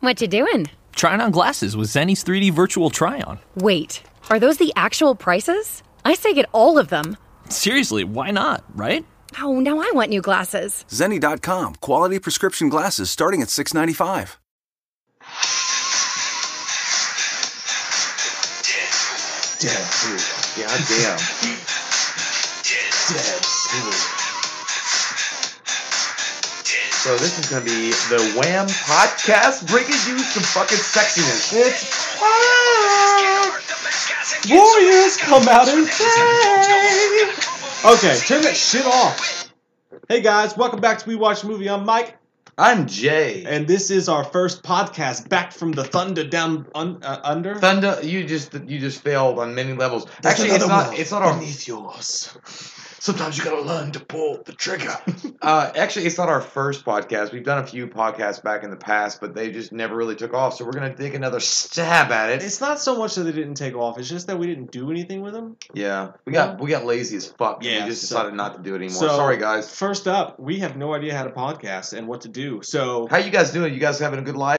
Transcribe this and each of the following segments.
What you doing? Trying on glasses with Zenni's 3D virtual try on. Wait, are those the actual prices? I say get all of them. Seriously, why not, right? Oh, now I want new glasses. Zenni.com, quality prescription glasses starting at 695. Dead food. God damn. So this is gonna be the Wham podcast, bringing you some fucking sexiness. It's Warriors come out and play. Okay, turn that shit off. Hey guys, welcome back to We Watch Movie. I'm Mike, I'm Jay. and this is our first podcast back from the thunder down un, uh, under. Thunder, you just you just failed on many levels. Actually, it's not it's not our yours. Sometimes you gotta learn to pull the trigger. uh, actually, it's not our first podcast. We've done a few podcasts back in the past, but they just never really took off. So we're gonna take another stab at it. It's not so much that they didn't take off; it's just that we didn't do anything with them. yeah, we got we got lazy as fuck. Yeah, we just so- decided not to do it anymore. So, Sorry, guys. First up, we have no idea how to podcast and what to do. So How you guys doing? You guys having a good life?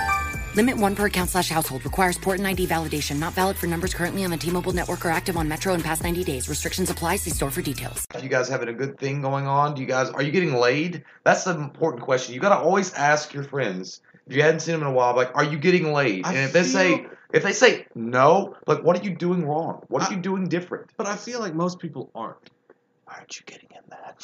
Limit one per account slash household. Requires port and ID validation. Not valid for numbers currently on the T-Mobile network or active on Metro in past 90 days. Restrictions apply. See store for details. You guys having a good thing going on? Do you guys are you getting laid? That's the important question. You gotta always ask your friends. If you hadn't seen them in a while, like, are you getting laid? I and if they say if they say no, like, what are you doing wrong? What are I- you doing different? But I feel like most people aren't. Aren't you getting in that?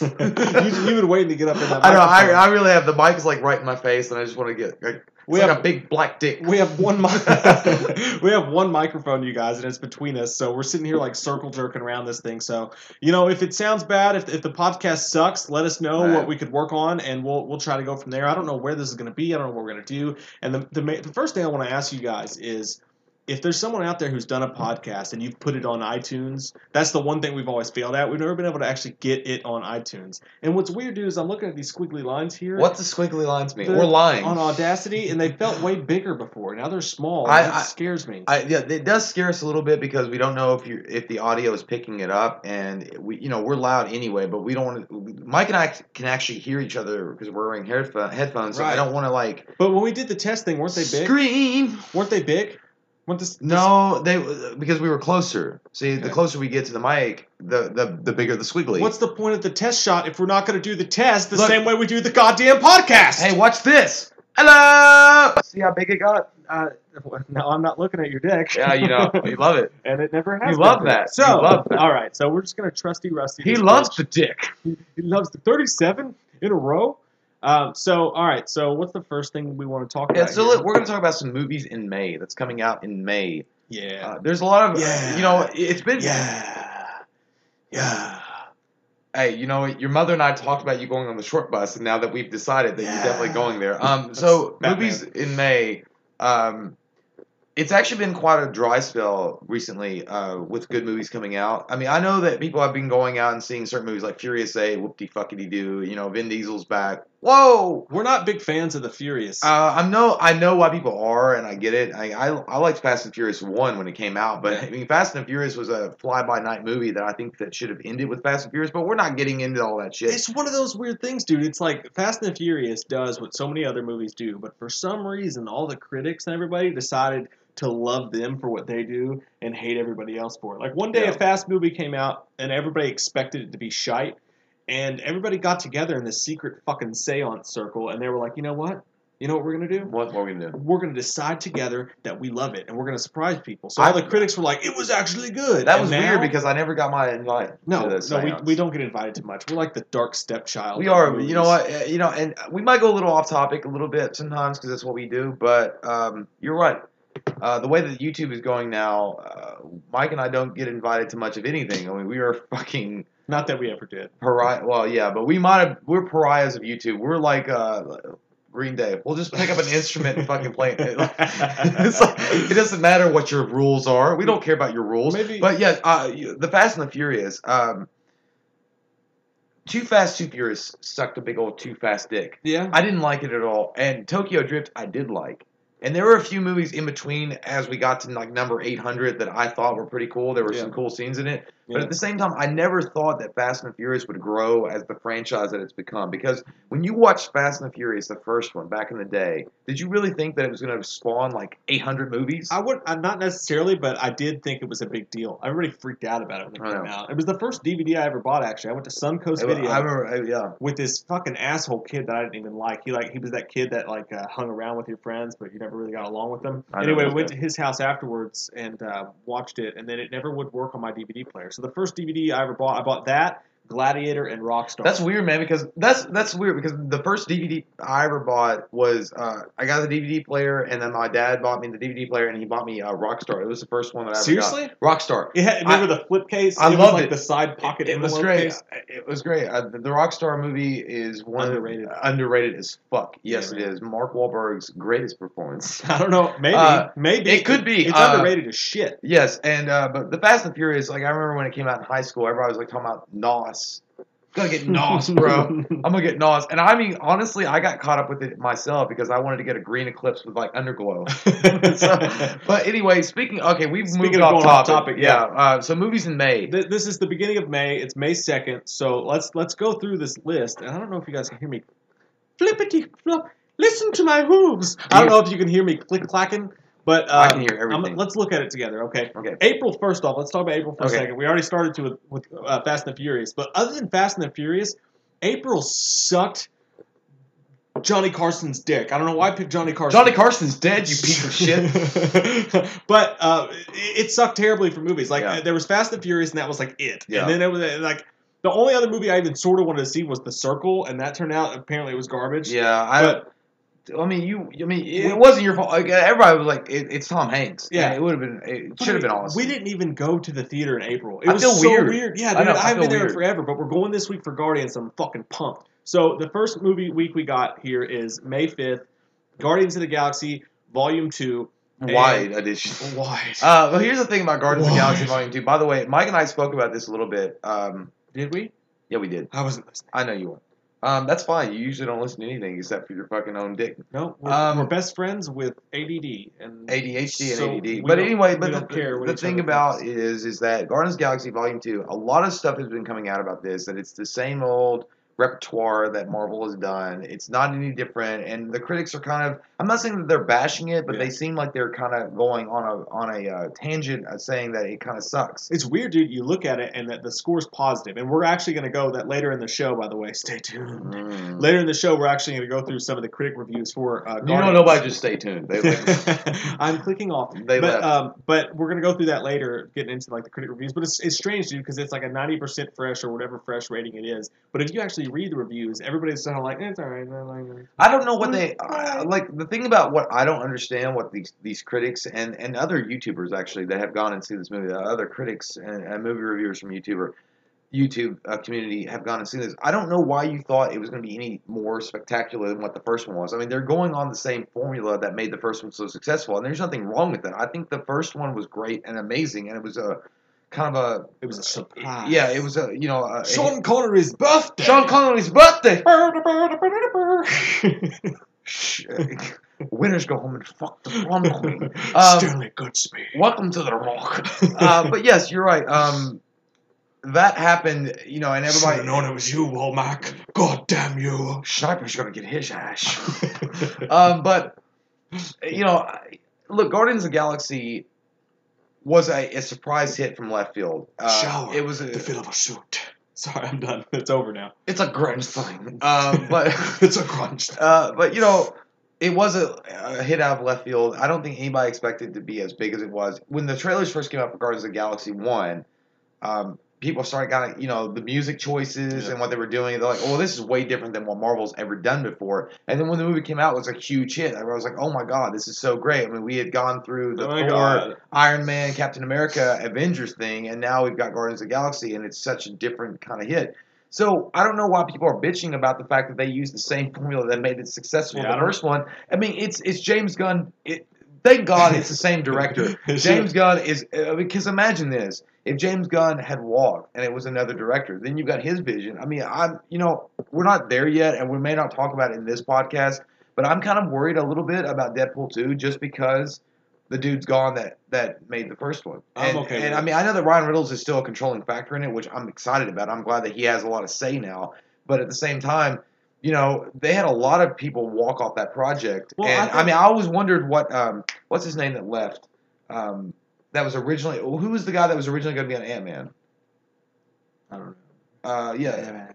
you, you've been waiting to get up in that. I know. I. I really have the mic is like right in my face, and I just want to get. Like, it's We like have- a big black dick. We have one mic. we have one microphone, you guys, and it's between us. So we're sitting here like circle jerking around this thing. So you know, if it sounds bad, if, if the podcast sucks, let us know Right. what we could work on, and we'll we'll try to go from there. I don't know where this is going to be. I don't know what we're going to do. And the the, the first thing I want to ask you guys is. If there's someone out there who's done a podcast and you've put it on iTunes, that's the one thing we've always failed at. We've never been able to actually get it on iTunes. And what's weird, dude, is I'm looking at these squiggly lines here. What the squiggly lines mean? They're We're lying. on Audacity, and they felt way bigger before. Now they're small. I- that I- scares me. I, yeah, it does scare us a little bit because we don't know if you if the audio is picking it up, and we you know we're loud anyway, but we don't want to. Mike and I can actually hear each other because we're wearing headphone, headphones. So I don't want to like but when we did the test thing, weren't they big? scream. Weren't they big? Weren't this, No, they because we were closer. See, the closer we get to the mic, the the, the bigger the squiggly. What's the point of the test shot if we're not going to do the test the Look- same way we do the goddamn podcast? Hey, watch this. Hello. See how big it got? uh, no, I'm not looking at your dick. Yeah, you know, you love it. and it never has. You been love big. that. So, You love that. all right. So we're just going to trusty Rusty. He loves bitch. the dick. He, he loves the 37 in a row. Um, so, all right. So, what's the first thing we want to talk Yeah, about? so we're going to talk about some movies in May that's coming out in May. yeah. Uh, there's a lot of, Yeah. you know, it's been. yeah. Yeah. Hey, you know, your mother and I talked about you going on the short bus, and now that we've decided that Yeah. you're definitely going there. Um, so Batman. movies in May. Um, it's actually been quite a dry spell recently uh, with good movies coming out. I mean, I know that people have been going out and seeing certain movies like Furious 8, Whoop-de Fuckity Doo, you know, Vin Diesel's back. Whoa! We're not big fans of the Furious. Uh, I know I know why people are, and I get it. I, I I liked Fast and Furious one when it came out, but I mean Fast and Furious was a fly by night movie that I think that should have ended with Fast and Furious. But we're not getting into all that shit. it's one of those weird things, dude. It's like Fast and the Furious does what so many other movies do, but for some reason, all the critics and everybody decided to love them for what they do and hate everybody else for it. Like one day, Yeah. a Fast movie came out, and everybody expected it to be shite, and everybody got together in this secret fucking seance circle, and they were like, you know what? You know what we're gonna do? What, what are we gonna do? We're gonna decide together that we love it, and we're gonna surprise people. So I- all the critics were like, "It was actually good." That And was now- weird because I never got my invite. no, to no, we, we don't get invited too much. We're like the dark stepchild. We are, movies. you know what, uh, you know, and we might go a little off topic a little bit sometimes because that's what we do. But um, you're right. Uh, the way that YouTube is going now, uh, Mike and I don't get invited to much of anything. I mean, we are fucking Not that we ever did. pariah. Well, yeah, but we might have. We're pariahs of YouTube. We're like uh, Green Day. We'll just pick up an instrument and fucking play it. it's like, it doesn't matter what your rules are. We don't care about your rules. Maybe- But yeah, uh, the Fast and the Furious. Um, Too Fast, Too Furious sucked a big old Too Fast dick. Yeah. I didn't like it at all. And Tokyo Drift, I did like. And there were a few movies in between as we got to like number 800 that I thought were pretty cool. There were some cool scenes in it. But Yeah. at the same time, I never thought that Fast and the Furious would grow as the franchise that it's become. Because when you watched Fast and the Furious, the first one back in the day, did you really think that it was going to spawn like 800 movies? I would uh, not necessarily, but I did think it was a big deal. Everybody freaked out about it when it I came know. out. It was the first DVD I ever bought. Actually, I went to Suncoast Video. I Video remember, uh, yeah. with this fucking asshole kid that I didn't even like. He like he was that kid that like uh, hung around with your friends, but you never really got along with them. I Anyway, went to his house afterwards and uh, watched it, and then it never would work on my DVD player. So the first DVD I ever bought, I bought that Gladiator and Rockstar. That's weird, man. Because that's that's weird. Because the first DVD I ever bought was uh, I got the DVD player, and then my dad bought me the DVD player, and he bought me uh, Rockstar. It was the first one that I ever Seriously? got. Rockstar. It had, remember the flip case? I it was loved like it. the side pocket It was envelope great. case. It was great. Uh, the, the Rockstar movie is one Underrated. Of, underrated as fuck. Yes, Yeah, it man. is. Mark Wahlberg's greatest performance. I don't know. Maybe. Uh, maybe it could be, It's uh, underrated as shit. Yes, and uh, but the Fast and Furious, like I remember when it came out in high school, everybody was like talking about NOS. Gonna get NOS, bro. I'm gonna get NOS, and I mean honestly, I got caught up with it myself because I wanted to get a green eclipse with like underglow. so, but anyway, speaking. Okay, we've Speaking moved of off topic. topic, yeah. yeah. Uh, so movies in May. Th- This is the beginning of May. It's May second. So let's let's go through this list. And I don't know if you guys can hear me. Flippity flop. Listen to my hooves. I don't know if you can hear me click clacking, but uh, I can hear I'm- everything. let's look at it together, okay? Okay. April first off. Let's talk about April for Okay. a second. We already started to with, with uh, Fast and the Furious, but other than Fast and the Furious, April sucked. Johnny Carson's dick. I don't know why I picked Johnny Carson. Johnny Carson's dead. You piece of shit. but uh, it, it sucked terribly for movies. Like Yeah. uh, there was Fast and Furious, and that was like it. Yeah. And then it was uh, like the only other movie I even sort of wanted to see was The Circle, and that turned out apparently it was garbage. Yeah, I. But I mean, you. I mean, it wasn't your fault. Like, everybody was like, it, "It's Tom Hanks." Yeah. It would have been. It should have been awesome. We didn't even go to the theater in April. It I was feel so weird. weird. Yeah, I dude, I, haven't been there weird. forever, but we're going this week for Guardians. I'm fucking pumped. So the first movie week we got here is May 5th, Guardians of the Galaxy Volume Two. wide edition. Wide. Uh, well, here's the thing about Guardians of the Galaxy Volume Two. By the way, Mike and I spoke about this a little bit. Um, Did we? yeah, we did. I wasn't listening. I know you were. Um, that's fine. You usually don't listen to anything except for your fucking own dick. No, we're, Um, we're best friends with ADD and ADHD and ADD. But anyway, but the, the thing about thinks. is is that Guardians Galaxy Volume Two, a lot of stuff has been coming out about this. That it's the same old repertoire that Marvel has done. It's not any different, and the critics are kind of. I'm not saying that they're bashing it, but Yeah. they seem like they're kind of going on a on a uh, tangent, saying that it kind of sucks. It's weird, dude. You look at it and that the score's positive. and we're actually going to go that later in the show. By the way, stay tuned. Mm. Later in the show, we're actually going to go through some of the critic reviews for. Uh, You know, nobody just stay tuned. They. I'm clicking off. They but left. um, but we're gonna go through that later, getting into like the critic reviews. But it's, it's strange, dude, because it's like a 90% fresh or whatever fresh rating it is. But if you actually read the reviews, everybody's kind of like, eh, it's alright. I like it." I don't know what they I, like. The thing about what I don't understand what these these critics and and other YouTubers actually that have gone and seen this movie, the other critics and, and movie reviewers from YouTuber YouTube uh, community have gone and seen this. I don't know why you thought it was going to be any more spectacular than what the first one was. I mean, they're going on the same formula that made the first one so successful, and there's nothing wrong with that. I think the first one was great and amazing, and it was a kind of a It was a surprise. yeah, it was a you know a, Sean Connery's birthday. Sean Connery's birthday. Stanley Winners go home and fuck the prom queen. Um, Goodspeed. welcome to the Rock. Uh, but yes, you're right. Um, that happened, you know, and everybody. Should've known it was you, Womack. God damn you. Sniper's gonna get his ass. um, but you know, look, Guardians of the Galaxy was a, a surprise hit from left field. Uh, Shower. It was a, the feel of a suit. Sorry, I'm done. It's over now. it's a grunge thing. Um, but it's a crunch. Uh, but you know, it was a, a hit out of left field. I don't think anybody expected it to be as big as it was when the trailers first came out for Guardians of the Galaxy One. Um, people started kind of you know the music choices Yeah. and what they were doing. They're like, "Oh, this is way different than what Marvel's ever done before." And then when the movie came out, it was a huge hit. I was like, "Oh my god, this is so great!" I mean, we had gone through the Oh Thor, God. Iron Man, Captain America, Avengers thing, and now we've got Guardians of the Galaxy, and it's such a different kind of hit. So I don't know why people are bitching about the fact that they used the same formula that made it successful Yeah, in the first one. I mean, it's it's James Gunn. It thank God it's the same director. James. Gunn is uh, because imagine this: if James Gunn had walked and it was another director, then you've got his vision. I mean, I'm you know we're not there yet, and we may not talk about it in this podcast, but I'm kind of worried a little bit about Deadpool 2 just because the dude's gone that that made the first one. I'm okay and. I mean, I know that Ryan Reynolds is still a controlling factor in it, which I'm excited about. I'm glad that he has a lot of say now, but at the same time. You know, they had a lot of people walk off that project, Well, I and I, think- mean, I always wondered what um, what's his name that left. Um, that was originally who was the guy that was originally going to be on Ant Man? I don't know. Uh, yeah,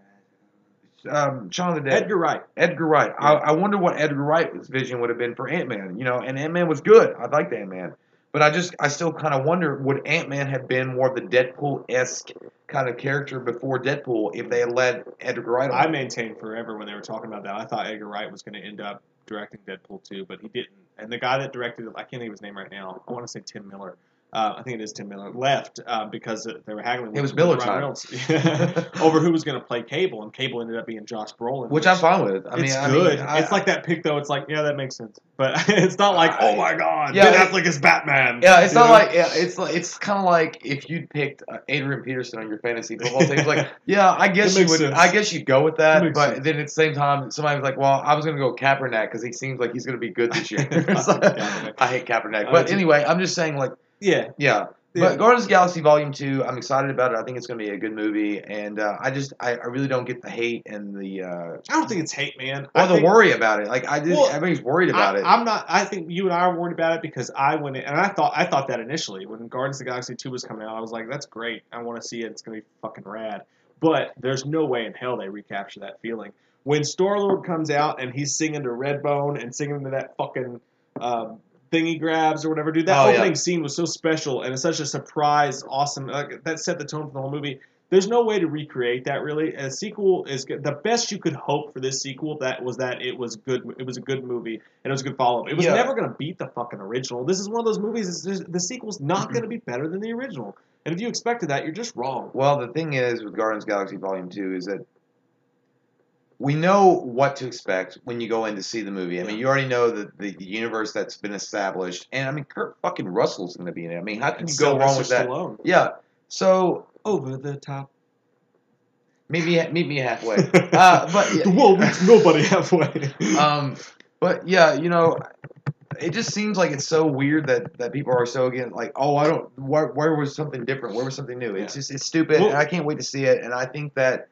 um, of the Dead. Edgar Wright. Edgar Wright. I, I wonder what Edgar Wright's vision would have been for Ant Man. You know, and Ant Man was good. I liked Ant Man, but I just I still kind of wonder would Ant Man have been more of the Deadpool esque kind of character before Deadpool if they had let Edgar Wright? I maintained forever when they were talking about that. I thought Edgar Wright was going to end up directing Deadpool 2, but he didn't. And the guy that directed it, I can't think of his name right now. I want to say Tim Miller. Uh, I think it is Tim Miller. Left uh, because they were haggling. It was Miller time. Over who was going to play Cable, and Cable ended up being Josh Brolin, which I'm fine with. I mean, it's I good. Mean, I- it's like that pick though. It's like yeah, that makes sense, but it's not like oh my god, Yeah, Ben Affleck is Batman. Yeah, it's not know? like yeah, it's like it's kind of like if you'd picked uh, Adrian Peterson on your fantasy football team. It's like, yeah, I guess you would. sense. I guess you'd go with that, That but sense. then at the same time, somebody was like, "Well, I was going to go with Kaepernick because he seems like he's going to be good this year." Kaepernick. I hate Kaepernick, but anyway, I'm just saying, like, yeah, yeah. Yeah. But Guardians of the Galaxy Volume Two, I'm excited about it. I think it's going to be a good movie, and uh, I just, I, I really don't get the hate and the, uh, I don't think it's hate, man. or I the think- worry about it. Like, I did, Well, everybody's worried about I, it. I'm not. I think you and I are worried about it because I went in, and I thought I thought that initially when Guardians of the Galaxy Two was coming out. I was like, "That's great. I want to see it. It's gonna be fucking rad." But there's no way in hell they recapture that feeling when Star Lord comes out and he's singing to Redbone and singing to that fucking um, thingy grabs or whatever. Dude, that Oh, yeah. scene was so special and it's such a surprise, awesome. Like, that set the tone for the whole movie. There's no way to recreate that really. And a sequel is good. the best you could hope for this sequel. That was that it was good. It was a good movie and it was a good follow up. It was Yeah. never going to beat the fucking original. This is one of those movies. The sequel's not mm-hmm. going to be better than the original. And if you expected that, you're just wrong. Well, the thing is with Guardians of the Galaxy Volume Two is that we know what to expect when you go in to see the movie. I mean, you already know the, the universe that's been established, and I mean, Kurt fucking Russell's going to be in it. I mean, how can And you go wrong with that? Stallone. Yeah. So Over the top. meet me meet me halfway. Uh, but yeah, the world meets nobody halfway. um, but yeah, you know, it just seems like it's so weird that, that people are so again like, oh, I don't. Where, where was something different? Where was something new? It's Yeah. just it's stupid, Well- and I can't wait to see it. And I think that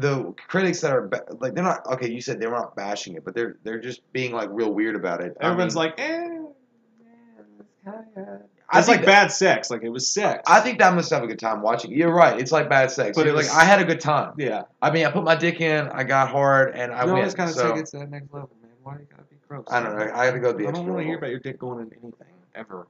the critics that are ba- like they're not okay. You said they're not bashing it, but they're they're just being like real weird about it. I Everyone's mean, like, eh. I It's like that- bad sex. Like it was sex. I think that must have a good time watching. You're right. It's like bad sex. But But it like was- I had a good time. yeah. I mean, I put my dick in, I got hard, and I you went. always gotta so, take it to that next level, man. Why do you gotta be gross? I don't know. I had to go the I extra don't want to hear about your dick going in anything ever.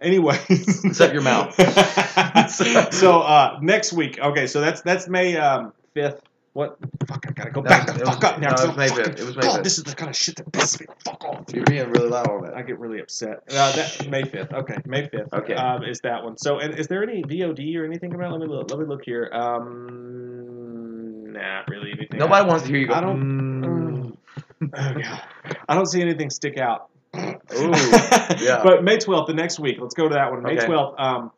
Anyways, Except your mouth. so uh, next week, okay. So that's that's May um, fifth. What? Fuck! I gotta go back it the was- fuck up now. no, it was I'm May fucking- 5th. It was May God, 5th. this is the kind of shit that pisses me the fuck off. You're being really loud on that. I get really upset. Uh, that May fifth. Okay, May fifth. Okay. Um, is that one? So, and is there any VOD or anything about? Let me look. Let me look here. Um, not really anything. Nobody wants to hear you go. I don't- "Mm." Oh, God. I don't see anything stick out. Ooh, yeah. But May 12th, the next week, let's go to that one. May Okay. 12th, um,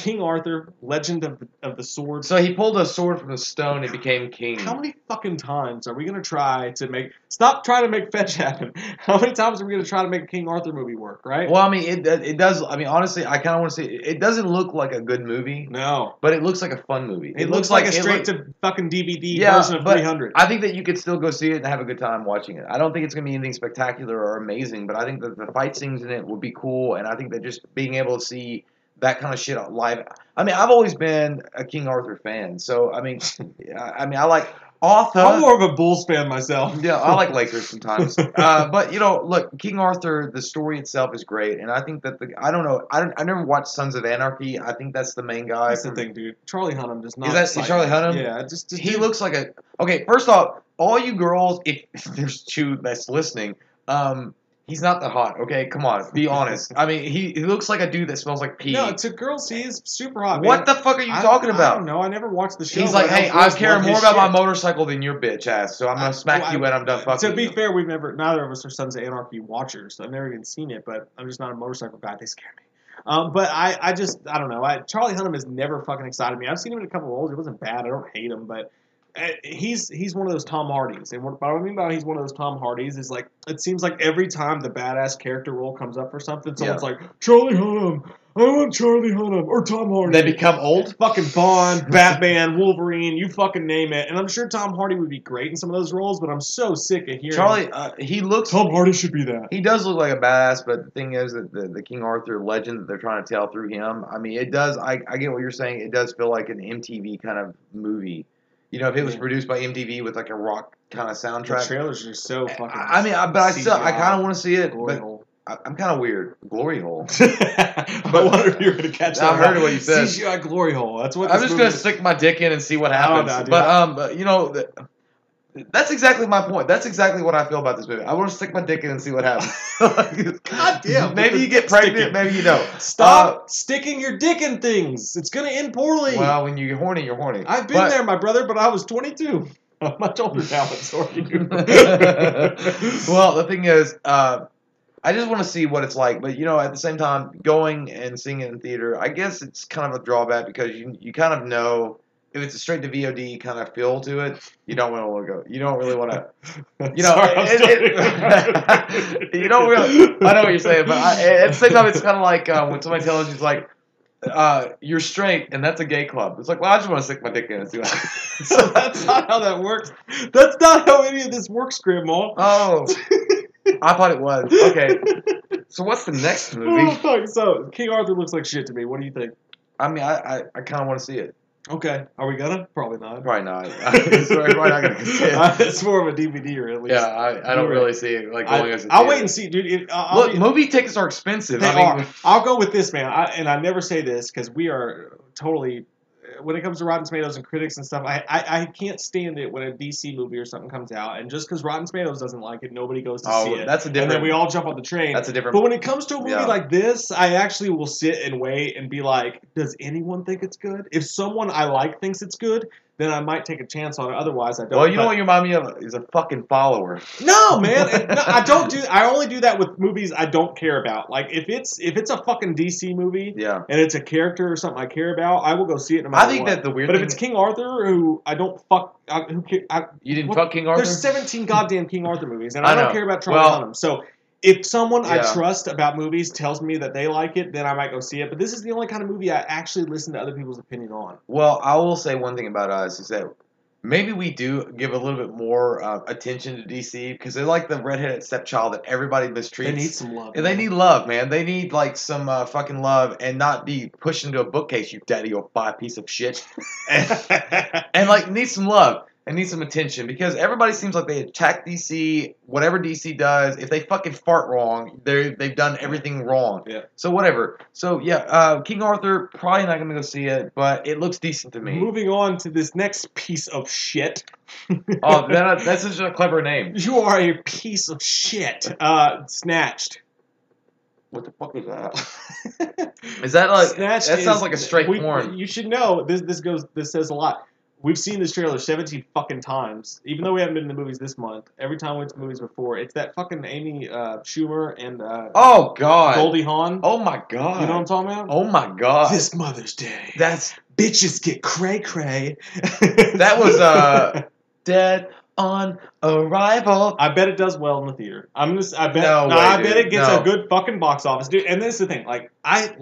King Arthur, Legend of the, of the Sword. So he pulled a sword from the stone and became king. How many fucking times are we going to try to make. Stop trying to make fetch happen. How many times are we going to try to make a King Arthur movie work, right? Well, I mean, it it does. I mean, honestly, I kind of want to say it doesn't look like a good movie, No. but it looks like a fun movie. It, looks, like, a straight look- to fucking DVD Yeah, version of but 300. I think that you could still go see it and have a good time watching it. I don't think it's going to be anything spectacular or amazing, but I think that the fight scenes in it would be cool, and I think that just being able to see that kind of shit live. I mean, I've always been a King Arthur fan, so I mean, I mean, I like Arthur. I'm more of a Bulls fan myself. Yeah, I like Lakers sometimes. uh, but you know, look, King Arthur, the story itself is great, and I think that the I don't know, I don't, I never watched Sons of Anarchy. I think that's the main guy. That's the thing, dude. Charlie Hunnam does not. Is that- is Charlie. Hunnam? Yeah, just, just He dude, looks like a okay. First off, all you girls, if, if there's two that's listening, um, He's not that hot. Okay, come on, be honest. I mean, he, he looks like a dude that smells like pee. No, to girls, he is super hot. what man. the fuck are you I- talking about? I don't know. I never watched the show. He's like, hey, I care more about my motorcycle than your bitch ass, so I'm gonna smack Well, you when I'm done fucking To be you. fair, we've never, neither of us are Sons of Anarchy watchers. So I've never even seen it, but I'm just not a motorcycle guy. They scare me. Um, but I, I just, I don't know. I, Charlie Hunnam has never fucking excited me. I've seen him in a couple roles. He wasn't bad. I don't hate him, but he's he's one of those Tom Hardys. And what, what I mean by he's one of those Tom Hardys is like it seems like every time the badass character role comes up for something, someone's Yeah. like Charlie Hunnam. I want Charlie Hunnam or Tom Hardy. They become old. fucking Bond, Batman, Wolverine, you fucking name it. And I'm sure Tom Hardy would be great in some of those roles, but I'm so sick of hearing Charlie, uh, he looks. Tom Hardy should be that. He does look like a badass, but the thing is that the, the King Arthur legend that they're trying to tell through him. I mean, it does. I, I get what you're saying. It does feel like an MTV kind of movie. You know, if it was Yeah. produced by MTV with like a rock kind of The soundtrack. trailers are so fucking. I I mean, I, but I still, I kind of want to see it. Glory But hole. I, I'm kind of weird. Glory hole. I wonder if you were going to catch I heard what you said. CGI glory hole. That's what. I'm just gonna is. stick my dick in and see what happens. no, dude. but um, but, you know, th- that's exactly my point. That's exactly what I feel about this movie. I want to stick my dick in and see what happens. God damn, Maybe you get pregnant. Maybe you don't. Stop sticking your dick in things. It's going to end poorly. Uh, well, when you're horny, you're horny. I've been But- there, my brother, but I was 22. I'm much older now, but so are you. well, the thing is, uh, I just want to see what it's like. But you know, at the same time, going and seeing it in theater, I guess it's kind of a drawback because you you kind of know if it's a straight to VOD kind of feel to it. You don't want to go. You don't really want to. You know, Sorry, it- it- you don't really. I know what you're saying, but I, at the same time, it's kind of like uh, when somebody tells you, it's like. Uh, you're straight, and that's a gay club. It's like, well, I just want to stick my dick in and see what happens. so that's not how that works. That's not how any of this works, Grandma. Oh, I thought it was. Okay. So what's the next Oh, movie? fuck. So King Arthur looks like shit to me. What do you think? I mean, I I, I kind of want to see it. Okay, are we gonna? Probably not. Probably not. Sorry, probably not gonna Uh, it. it's more of a DVD or at least. Yeah, I, I don't really see it like going I, as a I'll theater. wait and see, dude. It, I'll, Look, be- movie tickets are expensive. They I mean, are. I'll go with this, man. I, and I never say this because we are totally. When it comes to Rotten Tomatoes and critics and stuff, I, I, I can't stand it when a DC movie or something comes out, and just because Rotten Tomatoes doesn't like it, nobody goes to Oh, see it. that's a And then different- we all jump on the train. that's a different. But when it comes to a movie Yeah. like this, I actually will sit and wait and be like, does anyone think it's good? If someone I like thinks it's good, then I might take a chance on it. Otherwise, I don't. well, you know what you remind me of is a fucking follower. no, man. It- no, I don't do. I only do that with movies I don't care about. Like if it's if it's a fucking DC movie Yeah. and it's a character or something I care about, I will go see it no matter I think what. that the weird But if it's King Arthur, who I don't fuck, I, who I, you didn't what- fuck King Arthur. there's 17 goddamn King Arthur movies, and I I, don't care about Charlie Well- Hunnam. So if someone I trust about movies tells me that they like it, then I might go see it. But this is the only kind of movie I actually listen to other people's opinion on. Well, I will say one thing about us is that maybe we do give a little bit more uh, attention to DC because they're like the redheaded stepchild that everybody mistreats. They need some love. And they need love, man. They need like some uh, fucking love and not be pushed into a bookcase, you daddy or five piece of shit. and, and like need some love and need some attention because everybody seems like they attack DC. Whatever DC does, if they fucking fart wrong, they they've done everything wrong. Yeah. So whatever. So yeah, uh, King Arthur probably not gonna go see it, but it looks decent to me. Moving on to this next piece of shit. Oh, that, that's such a clever name. You are a piece of shit. Uh, snatched. What the fuck is that? Is that like Snatched that sounds is- like a straight we- porn? You should know this. This goes. This says a lot. We've seen this trailer seventeen fucking times. Even though we haven't been to the movies this month, every time we went to the movies before, it's that fucking Amy uh, Schumer and uh, Oh god. Goldie Hawn. Oh my god. you know what I'm talking about? Oh my god. This Mother's Day, That's bitches get cray cray. that was uh dead on arrival. I bet it does well in the theater. I'm just. I bet. No no, way, I bet it gets No. a good fucking box office, dude. And this is the thing. Like I,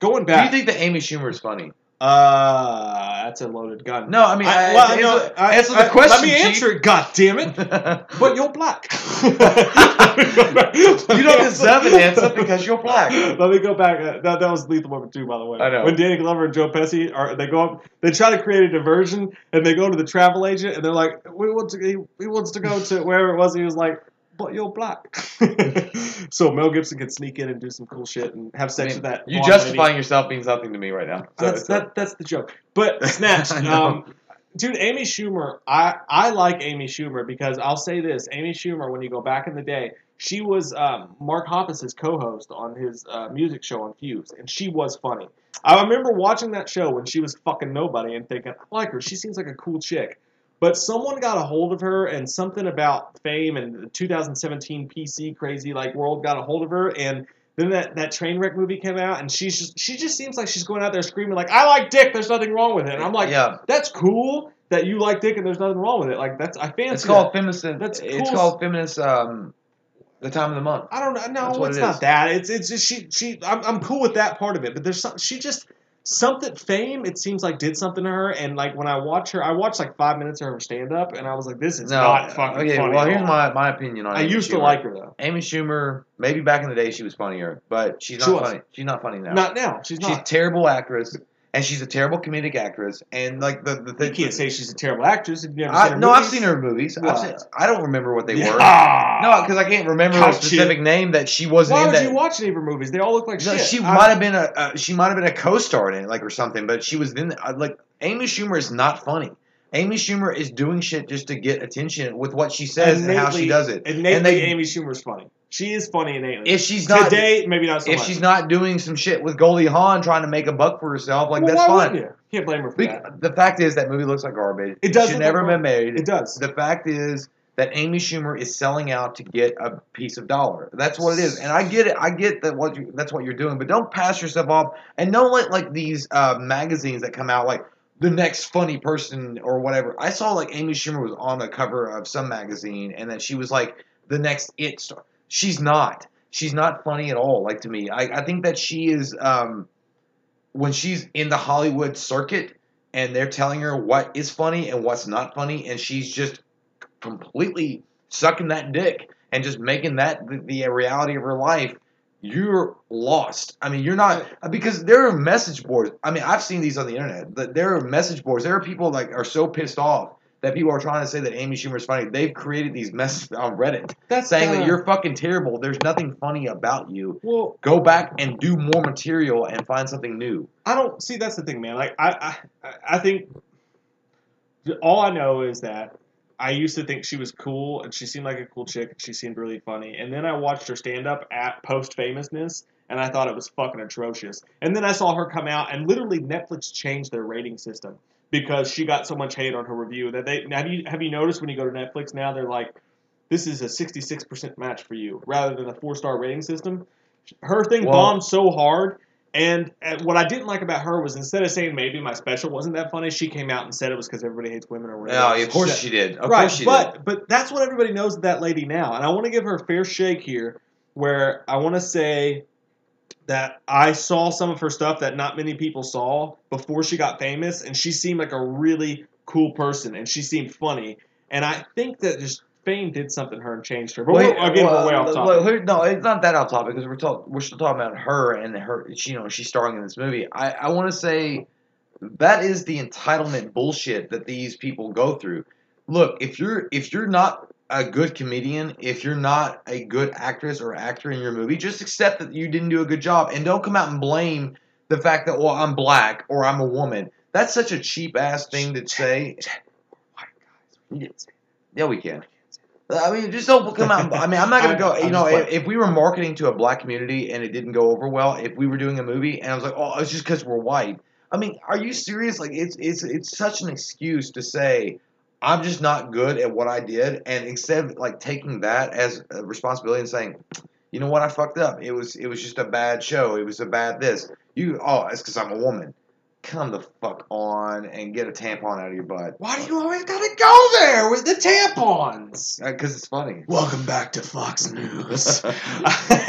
going back. Do you think that Amy Schumer is funny? Uh, that's a loaded gun. No, I mean, I, I- well, answer, no, I- answer the question. Let me answer it. God damn it! But you're black. you don't deserve an answer because you're black. Let me go back. That, that was Lethal Weapon 2, by the way. I know. When Danny Glover and Joe Pesci are, they go up, they try to create a diversion, and they go to the travel agent, and they're like, "We want to, he, he wants to go to wherever it was." He was like, "But you're black." so Mel Gibson can sneak in and do some cool shit and have I sex mean, with that. you blonde lady. justifying yourself means nothing to me right now. So That's it's that, that's the joke. But Snatched, um, dude, Amy Schumer. I I like Amy Schumer because I'll say this: Amy Schumer, when you go back in the day, She was um, Mark Hoppus' co-host on his uh, music show on Fuse, and she was funny. I remember watching that show when she was fucking nobody and thinking, I like her. She seems like a cool chick. But someone got a hold of her, and something about fame and the 2017 PC crazy like world got a hold of her, and then that, that train wreck movie came out, and she's just she just seems like she's going out there screaming like, "I like dick. There's nothing wrong with it." And I'm like, Yeah. that's cool that you like dick and there's nothing wrong with it. Like that's I fancy. It's called that. feminist. That's it's cool. called feminist. Um, the time of the month. I don't know. No, it's it not that. It's it's just she she. I'm I'm cool with that part of it, but there's some she just something fame. It seems like did something to her, and like when I watch her, I watched like five minutes of her stand up, and I was like, this is No, not uh, fucking okay. funny. well, here's my, my opinion on. It. I Amy used to like her though. Amy Schumer. Maybe back in the day she was funnier, but she's not She funny. She's not funny now. Not now. She's not. she's a terrible actress, and she's a terrible comedic actress. And like the the thing, You can't say she's a terrible actress if never I, no, movies. I've seen her movies. Seen, I don't remember what they Yeah. were. No, because I can't remember a Gotcha. specific name that she wasn't Why in. would That you watch any of her movies? They all look like No, shit. she might have been a uh, she might have been a co-star in it, like or something. But she was in uh, like Amy Schumer is not funny. Amy Schumer is doing shit just to get attention with what she says and how she does it. Innately, and they, Amy Schumer's funny. She is funny innately. if she's not today, maybe not so if much. she's not doing some shit with Goldie Hawn trying to make a buck for herself, like well, that's fine. you? Can't blame her for Bec- that. the fact is that movie looks like garbage. It does Should never been made. It does. The fact is that Amy Schumer is selling out to get a piece of dollar. That's what it is, and I get it. I get that what you, that's what you're doing, but don't pass yourself off, and don't let like these uh, magazines that come out like the next funny person or whatever. I saw like Amy Schumer was on the cover of some magazine, and then she was like the next it star. She's not. She's not funny at all. Like to me, I, I think that she is. Um, when she's in the Hollywood circuit and they're telling her what is funny and what's not funny, and she's just completely sucking that dick and just making that the, the reality of her life, you're lost. I mean, you're not because there are message boards. I mean, I've seen these on the internet. There are message boards. There are people like are so pissed off that people are trying to say that Amy Schumer is funny. They've created these messages on Reddit That's saying that you're fucking terrible. There's nothing funny about you. Well, Go back and do more material and find something new. I don't see. That's the thing, man. Like I, I, I think all I know is that I used to think she was cool and she seemed like a cool chick. and She seemed really funny, and then I watched her stand up at post famousness, and I thought it was fucking atrocious. And then I saw her come out, and literally Netflix changed their rating system because she got so much hate on her review that they have you have you noticed when you go to Netflix now they're like this is a 66% match for you rather than a four star rating system. Her thing Well- bombed so hard. And, what I didn't like about her was instead of saying maybe my special wasn't that funny, she came out and said it was because everybody hates women or whatever. No, of course said. she did. Of right, course she but did. but that's what everybody knows of that lady now, and I want to give her a fair shake here, where I want to say that I saw some of her stuff that not many people saw before she got famous, and she seemed like a really cool person, and she seemed funny, and I think that just fame did something to her and changed her. But Wait, we're, again, well, we're way off well, topic. here- no, it's not that off topic because we're talk, we're still talking about her and her. She, you know, she's starring in this movie. I, I want to say that is the entitlement bullshit that these people go through. Look, if you're if you're not a good comedian, if you're not a good actress or actor in your movie, just accept that you didn't do a good job and don't come out and blame the fact that well I'm black or I'm a woman. That's such a cheap ass thing to say. Yeah, we can. I mean, just don't come out. I mean, I'm not gonna go. You know, if, if we were marketing to a black community and it didn't go over well, if we were doing a movie and I was like, oh, it's just because we're white. I mean, are you serious? Like, it's it's it's such an excuse to say I'm just not good at what I did, and instead of like taking that as a responsibility and saying, you know what, I fucked up. It was it was just a bad show. It was a bad this. You oh, it's because I'm a woman. Come the fuck on and get a tampon out of your butt. Why do you always gotta go there with the tampons? Because it's funny. Welcome back to Fox News.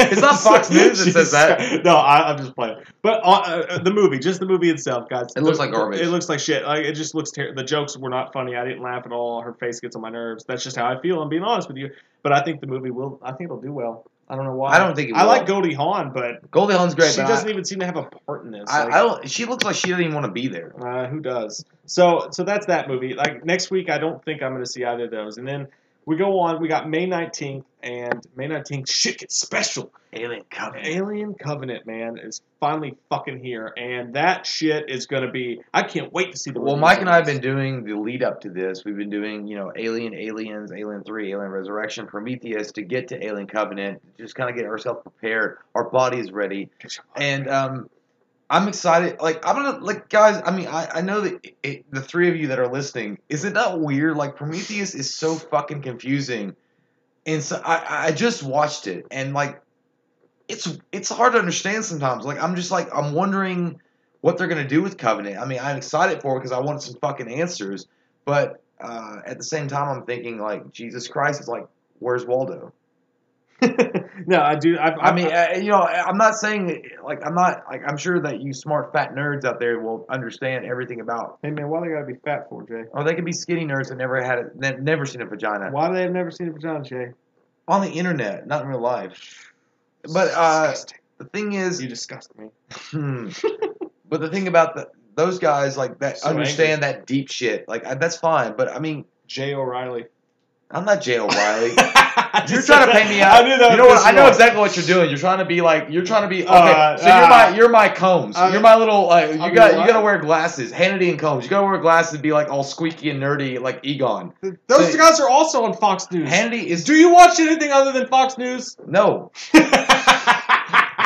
It's not Fox News that says that. No, I, I'm just playing. But uh, uh, the movie, just the movie itself, guys. It looks the- like garbage. It looks like shit. Like it just looks terrible. The jokes were not funny. I didn't laugh at all. Her face gets on my nerves. That's just how I feel. I'm being honest with you. But I think the movie will. I think it'll do well. I don't know why. I don't think it I will. like Goldie Hawn, but Goldie Hawn's great, she doesn't I, even seem to have a part in this. I, Like, I don't. She looks like she doesn't even want to be there. uh, who does? So so that's that movie. Like next week, I don't think I'm going to see either of those. And then we go on. We got May 19th, and May 19th, shit gets special. Alien Covenant. Alien Covenant, man, is finally fucking here, and that shit is gonna be. I can't wait to see the. Well, Mike and I have been doing the lead up to this. We've been doing, you know, Alien, Aliens, Alien 3, Alien Resurrection, Prometheus to get to Alien Covenant, just kind of get ourselves prepared. Our body's ready. And um, I'm excited. Like, I'm to, like, guys, I mean, I, I know that it, it, the three of you that are listening, is it not weird? Like, Prometheus is so fucking confusing. And so I, I just watched it, and, like, it's it's hard to understand sometimes. Like, I'm just like, I'm wondering what they're gonna do with Covenant. I mean, I'm excited for it because I want some fucking answers. But uh, at the same time, I'm thinking like, Jesus Christ, it's like, where's Waldo? no, I do. I, I mean, uh, you know, I'm not saying like I'm not like I'm sure that you smart fat nerds out there will understand everything about. hey man, why they gotta be fat for, Jay? Oh, they could be skinny nerds that never had it, ne- never seen a vagina Why do they have never seen a vagina, Jay? on the internet, not in real life. But uh, the thing is, you disgust me. Hmm. but the thing about the, those guys like that So understand that deep shit. Like I, that's fine, but I mean, Jay O'Reilly. I'm not Jay O'Reilly. You're trying to pay me out. I knew that you know what? I know exactly what you're doing. You're trying to be like you're trying to be okay. Uh, so you're uh, my you're my Colmes. I- you're my little like you I mean, got you gotta wear glasses. Hannity and Colmes. You gotta wear glasses and be like all squeaky and nerdy like Egon. Those So- guys are also on Fox News. Hannity is Do you watch anything other than Fox News? no.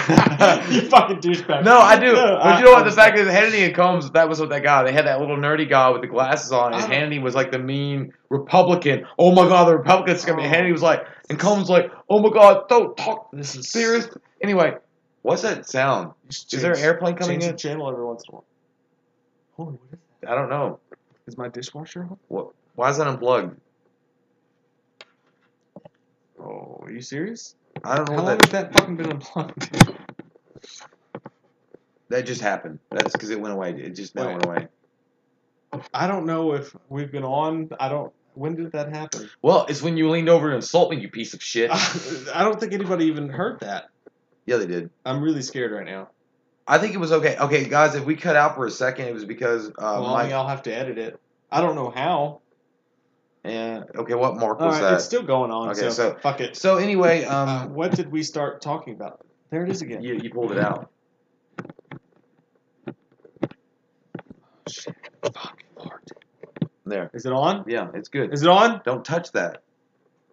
you fucking douchebag. No, I do. No, but you know what? I'm The fact is, Hannity and Colmes, that was what they got. They had that little nerdy guy with the glasses on, and I Hannity was like the mean Republican. Oh my God, the Republicans coming. Oh. Hannity was like, and Colmes was like, oh my God, don't talk This is serious. Anyway, what's that sound? Just Is there an airplane coming change in? the channel every once in a while. Holy, what is that? I don't know. Is my dishwasher on? What? Why is that unplugged? Oh, are you serious? I don't know How long that. has that fucking been unplugged? That just happened. That's because it went away. It just now went away. I don't know if we've been on. I don't. When did that happen? Well, it's when you leaned over to insult me, you piece of shit. I don't think anybody even heard that. yeah, they did. I'm really scared right now. I think it was okay. Okay, guys, if we cut out for a second, it was because uh, well, I Mike. I'll have to edit it. I don't know how. Yeah. Okay, what mark All was right, that? it's still going on. Okay, so, so- fuck it. So anyway, Uh, um, what did we start talking about? There it is again. you, you pulled it out. Shit. Fuck. Lord. There. Is it on? Yeah, it's good. Is it on? Don't touch that.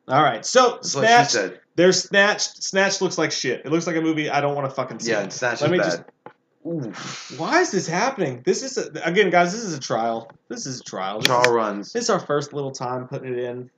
All right. So That's what she Snatch. said. There's Snatched. Snatch looks like shit. It looks like a movie I don't want to fucking see. Yeah, and Snatch Let is me bad. just. Why is this happening? This is a, again, guys. This is a trial. This is a trial. This Trial is, runs. this is our first little time putting it in.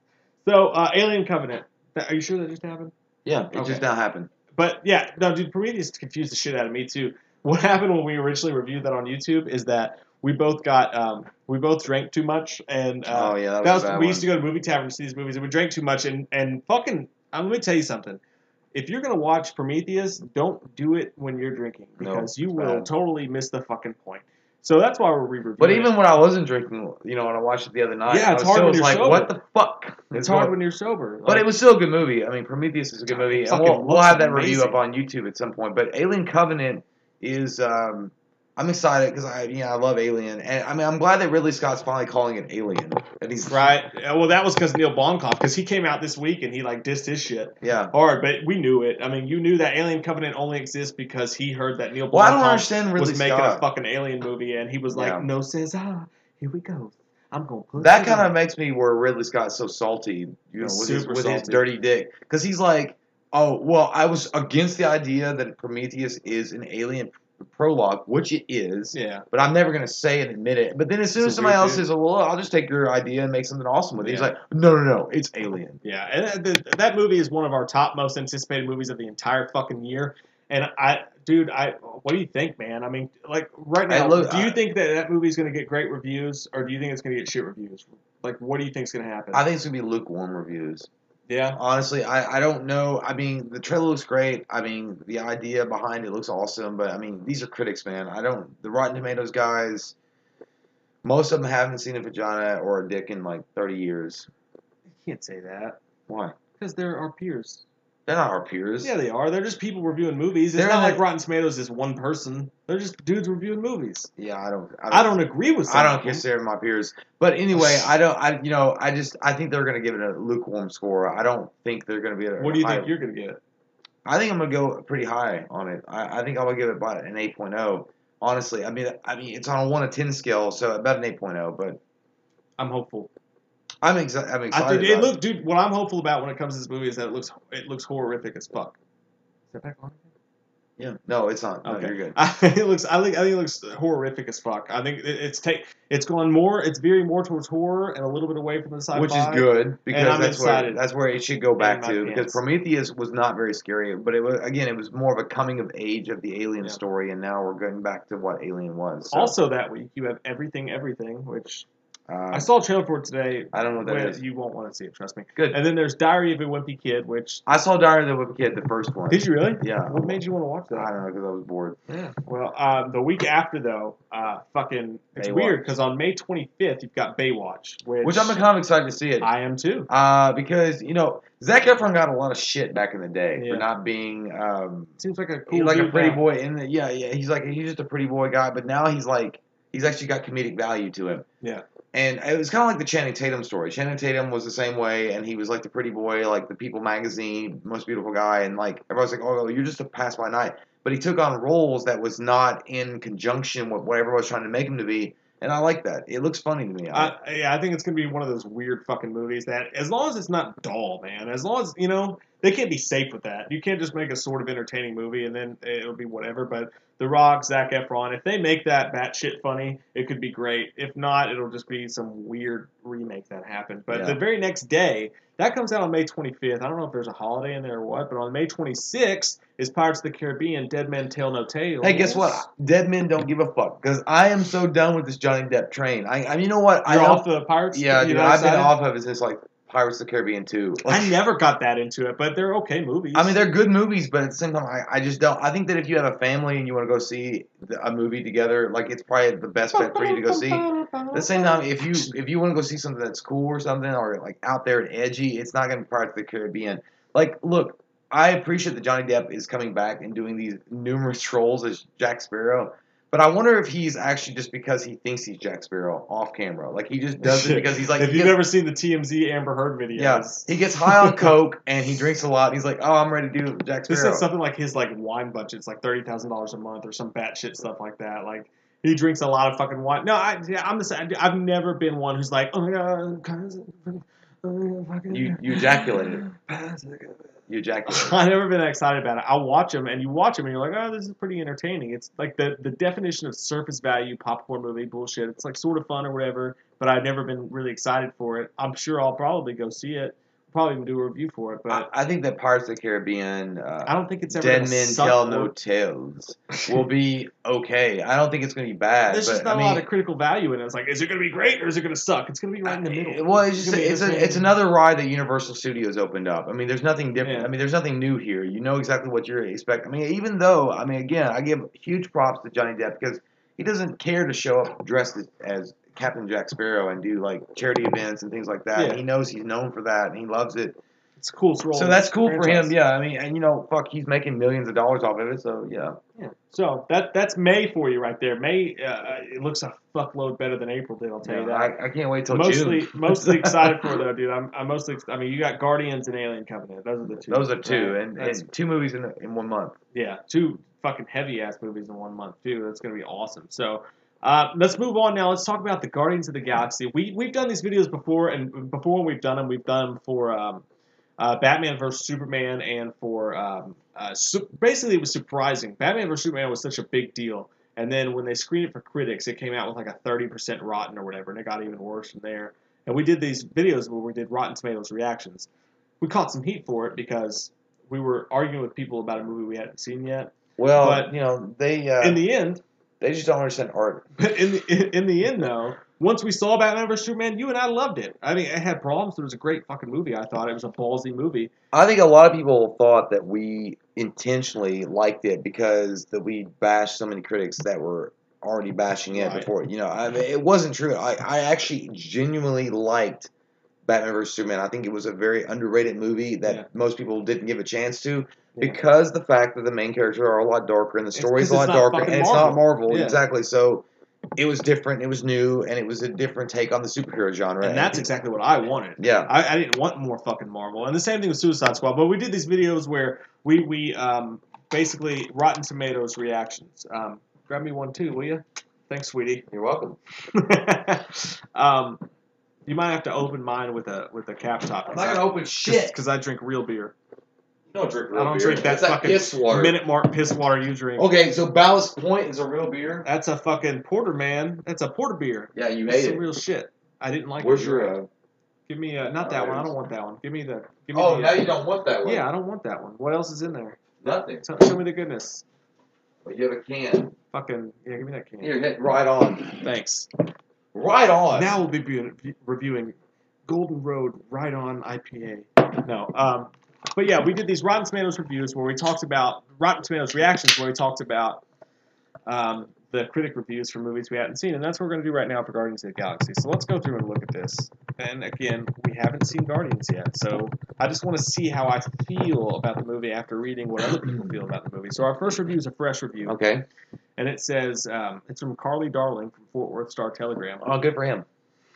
So, uh, Alien Covenant. That- Are you sure that just happened? Yeah, it Okay. just now happened. But yeah, no, dude, Prometheus confused the shit out of me too. What happened when we originally reviewed that on YouTube is that we both got um, we both drank too much, and uh, oh yeah, that was, that was we one. used to go to movie tavern to see these movies, and we drank too much, and and fucking. Uh, let me tell you something. If you're gonna watch Prometheus, don't do it when you're drinking because you will bad. totally miss the fucking point. So that's why we're re-reviewing. But it. even when I wasn't drinking, you know, when I watched it the other night, Yeah, I it's was hard when you're like, sober. what the fuck? it's hard when you're sober. But it was still a good movie. I mean, Prometheus is a good movie, and we'll, we'll have that review up on YouTube at some point. But Alien Covenant is, um, I'm excited because I, know, I love Alien, and I mean, I'm glad that Ridley Scott's finally calling it Alien. That he's right. Uh, Well, that was because Neil Blomkamp, because he came out this week and he like dissed his shit. Yeah. hard, but we knew it. I mean, you knew that Alien Covenant only exists because he heard that Neil Blomkamp Well, I don't understand Ridley was making Scott. a fucking Alien movie, and he was like, Yeah. "No says ah, here we go. I'm gonna put That kind of makes me where Ridley Scott's so salty, you know, with, his, with his dirty dick, because he's like, oh, well, I was against the idea that Prometheus is an alien prologue, which it is. yeah. But I'm never gonna say and admit it. But then as soon as somebody else says, "Well, I'll just take your idea and make something awesome with it," he's like, "No, no, no, it's Alien." Yeah, and that, that- movie is one of our top most anticipated movies of the entire fucking year. And I, dude, I, what do you think, man? I mean, like right now, do you I- think that that movie is going to get great reviews, or do you think it's going to get shit reviews? Like, what do you think is going to happen? I think it's gonna be lukewarm reviews. Yeah, Honestly, I, I don't know. I mean, the trailer looks great. I mean, the idea behind it looks awesome. But I mean, these are critics, man. I don't. The Rotten Tomatoes guys, most of them haven't seen a vagina or a dick in like 30 years. you can't say that Why? because they're our peers. They're not our peers. Yeah, they are. They're just people reviewing movies. It's They're not like- like Rotten Tomatoes is one person. They're just dudes reviewing movies. Yeah, I don't. I don't agree with. I don't consider them my peers. But anyway, I don't. I you know I just I think they're gonna give it a lukewarm score. I don't think they're gonna be. A What do you high, think you're gonna get? I think I'm gonna go pretty high on it. I, I think I'm gonna give it about an 8.0. Honestly, I mean, I mean it's on a one to ten scale, so about an 8.0. But I'm hopeful. I'm excited. I'm I excited. think it about look, dude. What I'm hopeful about when it comes to this movie is that it looks it looks horrific as fuck. Is that back on? Yeah. No, it's not. No, Okay. you're good. I, it looks. I think. I think it looks horrific as fuck. I think it, it's take. It's gone more. It's veering more towards horror and a little bit away from the sci-fi. Which is good because I'm that's excited. where that's where it should go back my to because. Prometheus was not very scary, but it was again it was more of a coming of age of the alien Yeah. story, and now we're going back to what Alien was. So, Also, that week you have everything, everything, which uh, I saw a trailer for it today. I don't know what that is. You won't want to see it. Trust me. Good. And then there's Diary of a Wimpy Kid, which I saw Diary of the Wimpy Kid, the first one. did you really? Yeah. What made you want to watch that? I don't know because I was bored. Yeah. Well, um, the week after though, uh, fucking, it's Baywatch. weird because on May 25th you've got Baywatch, which, Which I'm kind of excited to see it. I am too. Uh, because you know Zac Efron got a lot of shit back in the day Yeah. for not being um, Seems like a cool like a pretty now. boy. In the, yeah, yeah, he's like he's just a pretty boy guy, but now he's like he's actually got comedic value to him. Yeah. And it was kind of like the Channing Tatum story. Channing Tatum was the same way, and he was like the pretty boy, like the People magazine, most beautiful guy, and like everyone's like, oh, you're just a pass by night. But he took on roles that was not in conjunction with what everyone was trying to make him to be, and I like that. It looks funny to me. I, I, yeah, I think it's gonna be one of those weird fucking movies that, as long as it's not dull, man, as long as you know they can't be safe with that. You can't just make a sort of entertaining movie and then it'll be whatever. But The Rock, Zac Efron, if they make that batshit funny, it could be great. If not, it'll just be some weird remake that happened. But Yeah. the very next day, that comes out on May 25th. I don't know if there's a holiday in there or what, but on May 26th is Pirates of the Caribbean: Dead Men Tell No Tales. Hey, guess what? Dead men don't give a fuck because I am so done with this Johnny Depp train. I, I you know what? I You're don't- off the Pirates. Yeah, dude, I've been off of it since like Pirates of the Caribbean 2. I never got that into it, but they're okay movies. I mean, they're good movies, but at the same time, I, I just don't. I think that if you have a family and you want to go see the- a movie together, like it's probably the best bet for you to go see. At the same time, if you if you want to go see something that's cool or something or like out there and edgy, it's not going to be Pirates of the Caribbean. Like, look, I appreciate that Johnny Depp is coming back and doing these numerous trolls as Jack Sparrow. But I wonder if he's actually just because he thinks he's Jack Sparrow off camera. Like he just does it because he's like if you've gets- ever seen the TMZ Amber Heard videos, yeah, he gets high on coke and he drinks a lot. And he's like, "Oh, I'm ready to do Jack Sparrow. This Sparrow." said something like his like wine budget's like thirty thousand dollars a month or some batshit stuff like that. Like he drinks a lot of fucking wine. No, I, yeah, I'm the same. I've never been one who's like, oh my god, You you ejaculated. You ejaculated. I've never been excited about it. I'll watch them, and you watch them, and you're like, oh, this is pretty entertaining. It's like the the definition of surface value popcorn movie bullshit. It's like sort of fun or whatever, but I've never been really excited for it. I'm sure I'll probably go see it. Probably even do a review for it, but I think that Pirates of the Caribbean, uh, I don't think it's ever Dead Men Tell No Tales, will be okay. I don't think it's going to be bad. There's but, just not I a mean, lot of critical value in it. It's like, is it going to be great or is it going to suck? It's going to be right in the middle. Well, it's just gonna it's a, it's another ride that Universal Studios opened up. I mean, there's nothing different. Yeah. I mean, there's nothing new here. You know exactly what you're expecting. I mean, even though I mean, again, I give huge props to Johnny Depp because he doesn't care to show up dressed as Captain Jack Sparrow and do like charity events and things like that. Yeah. He knows he's known for that and he loves it. It's a cool role. So that's the cool for him. Yeah, I mean, and you know, fuck, he's making millions of dollars off of it. So yeah. Yeah. So that that's May for you right there. May uh, it looks a fuckload better than April did. I'll tell you that. I, I can't wait till mostly June. mostly excited for it though, dude. I'm I'm mostly. I mean, you got Guardians and Alien Covenant. Those are the two. Those are two, right? and, and two movies in in one month. yeah, two fucking heavy ass movies in one month too. That's gonna be awesome. So. Uh, let's move on now. Let's talk about the Guardians of the Galaxy. We we've done these videos before, and before when we've done them, we've done them for um, uh, Batman vs Superman and for um, uh, su- basically it was surprising. Batman vs Superman was such a big deal, and then when they screened it for critics, it came out with like a thirty percent rotten or whatever, and it got even worse from there. And we did these videos where we did Rotten Tomatoes reactions. We caught some heat for it because we were arguing with people about a movie we hadn't seen yet. Well, But- you know, they uh, In the end, they just don't understand art. but in the in the end, though, once we saw Batman vs Superman, you and I loved it. I mean, it had problems. but It was a great fucking movie. I thought it was a ballsy movie. I think a lot of people thought that we intentionally liked it because that we bashed so many critics that were already bashing it Right. before. You know, I mean, it wasn't true. I, I actually genuinely liked Batman vs Superman. I think it was a very underrated movie that Yeah. most people didn't give a chance to Yeah. because the fact that the main characters are a lot darker and the It's story's 'cause a lot darker fucking and it's not Marvel. Marvel Yeah. exactly. So it was different, it was new, and it was a different take on the superhero genre. and that's exactly what I wanted. yeah. I, I didn't want more fucking Marvel, and the same thing with Suicide Squad. But we did these videos where we we um, basically Rotten Tomatoes reactions. Um, grab me one too, will you? Thanks, sweetie. You're welcome. um, you might have to open mine with a with a cap top. I'm not gonna open shit. because I drink real beer. You don't drink real beer. I don't drink that fucking piss water. minute mark piss water you drink. Okay, so Ballast Point is a real beer. That's a fucking porter, man. That's a porter beer. Yeah, you That's hate some it. real shit. I didn't like Where's it. your? Uh... Give me uh, not that one. I don't want that one. Give me the. Give me Oh, the, now you don't want that one. Yeah, I don't want that one. What else is in there? nothing. Tell, show me the goodness. But you have a can. Fucking yeah, give me that can. Here, hit right on. Thanks. Right on. Now we'll be reviewing Golden Road Right On IPA. No, um, but yeah, we did these Rotten Tomatoes reviews where we talked about Rotten Tomatoes reactions, where we talked about um, the critic reviews for movies we hadn't seen, and that's what we're going to do right now for Guardians of the Galaxy. So let's go through and look at this. And again, we haven't seen Guardians yet, so I just want to see how I feel about the movie after reading what other people feel about the movie. So our first review is a fresh review, Okay. and it says um, it's from Carly Darling from Fort Worth Star Telegram. Oh, good for him.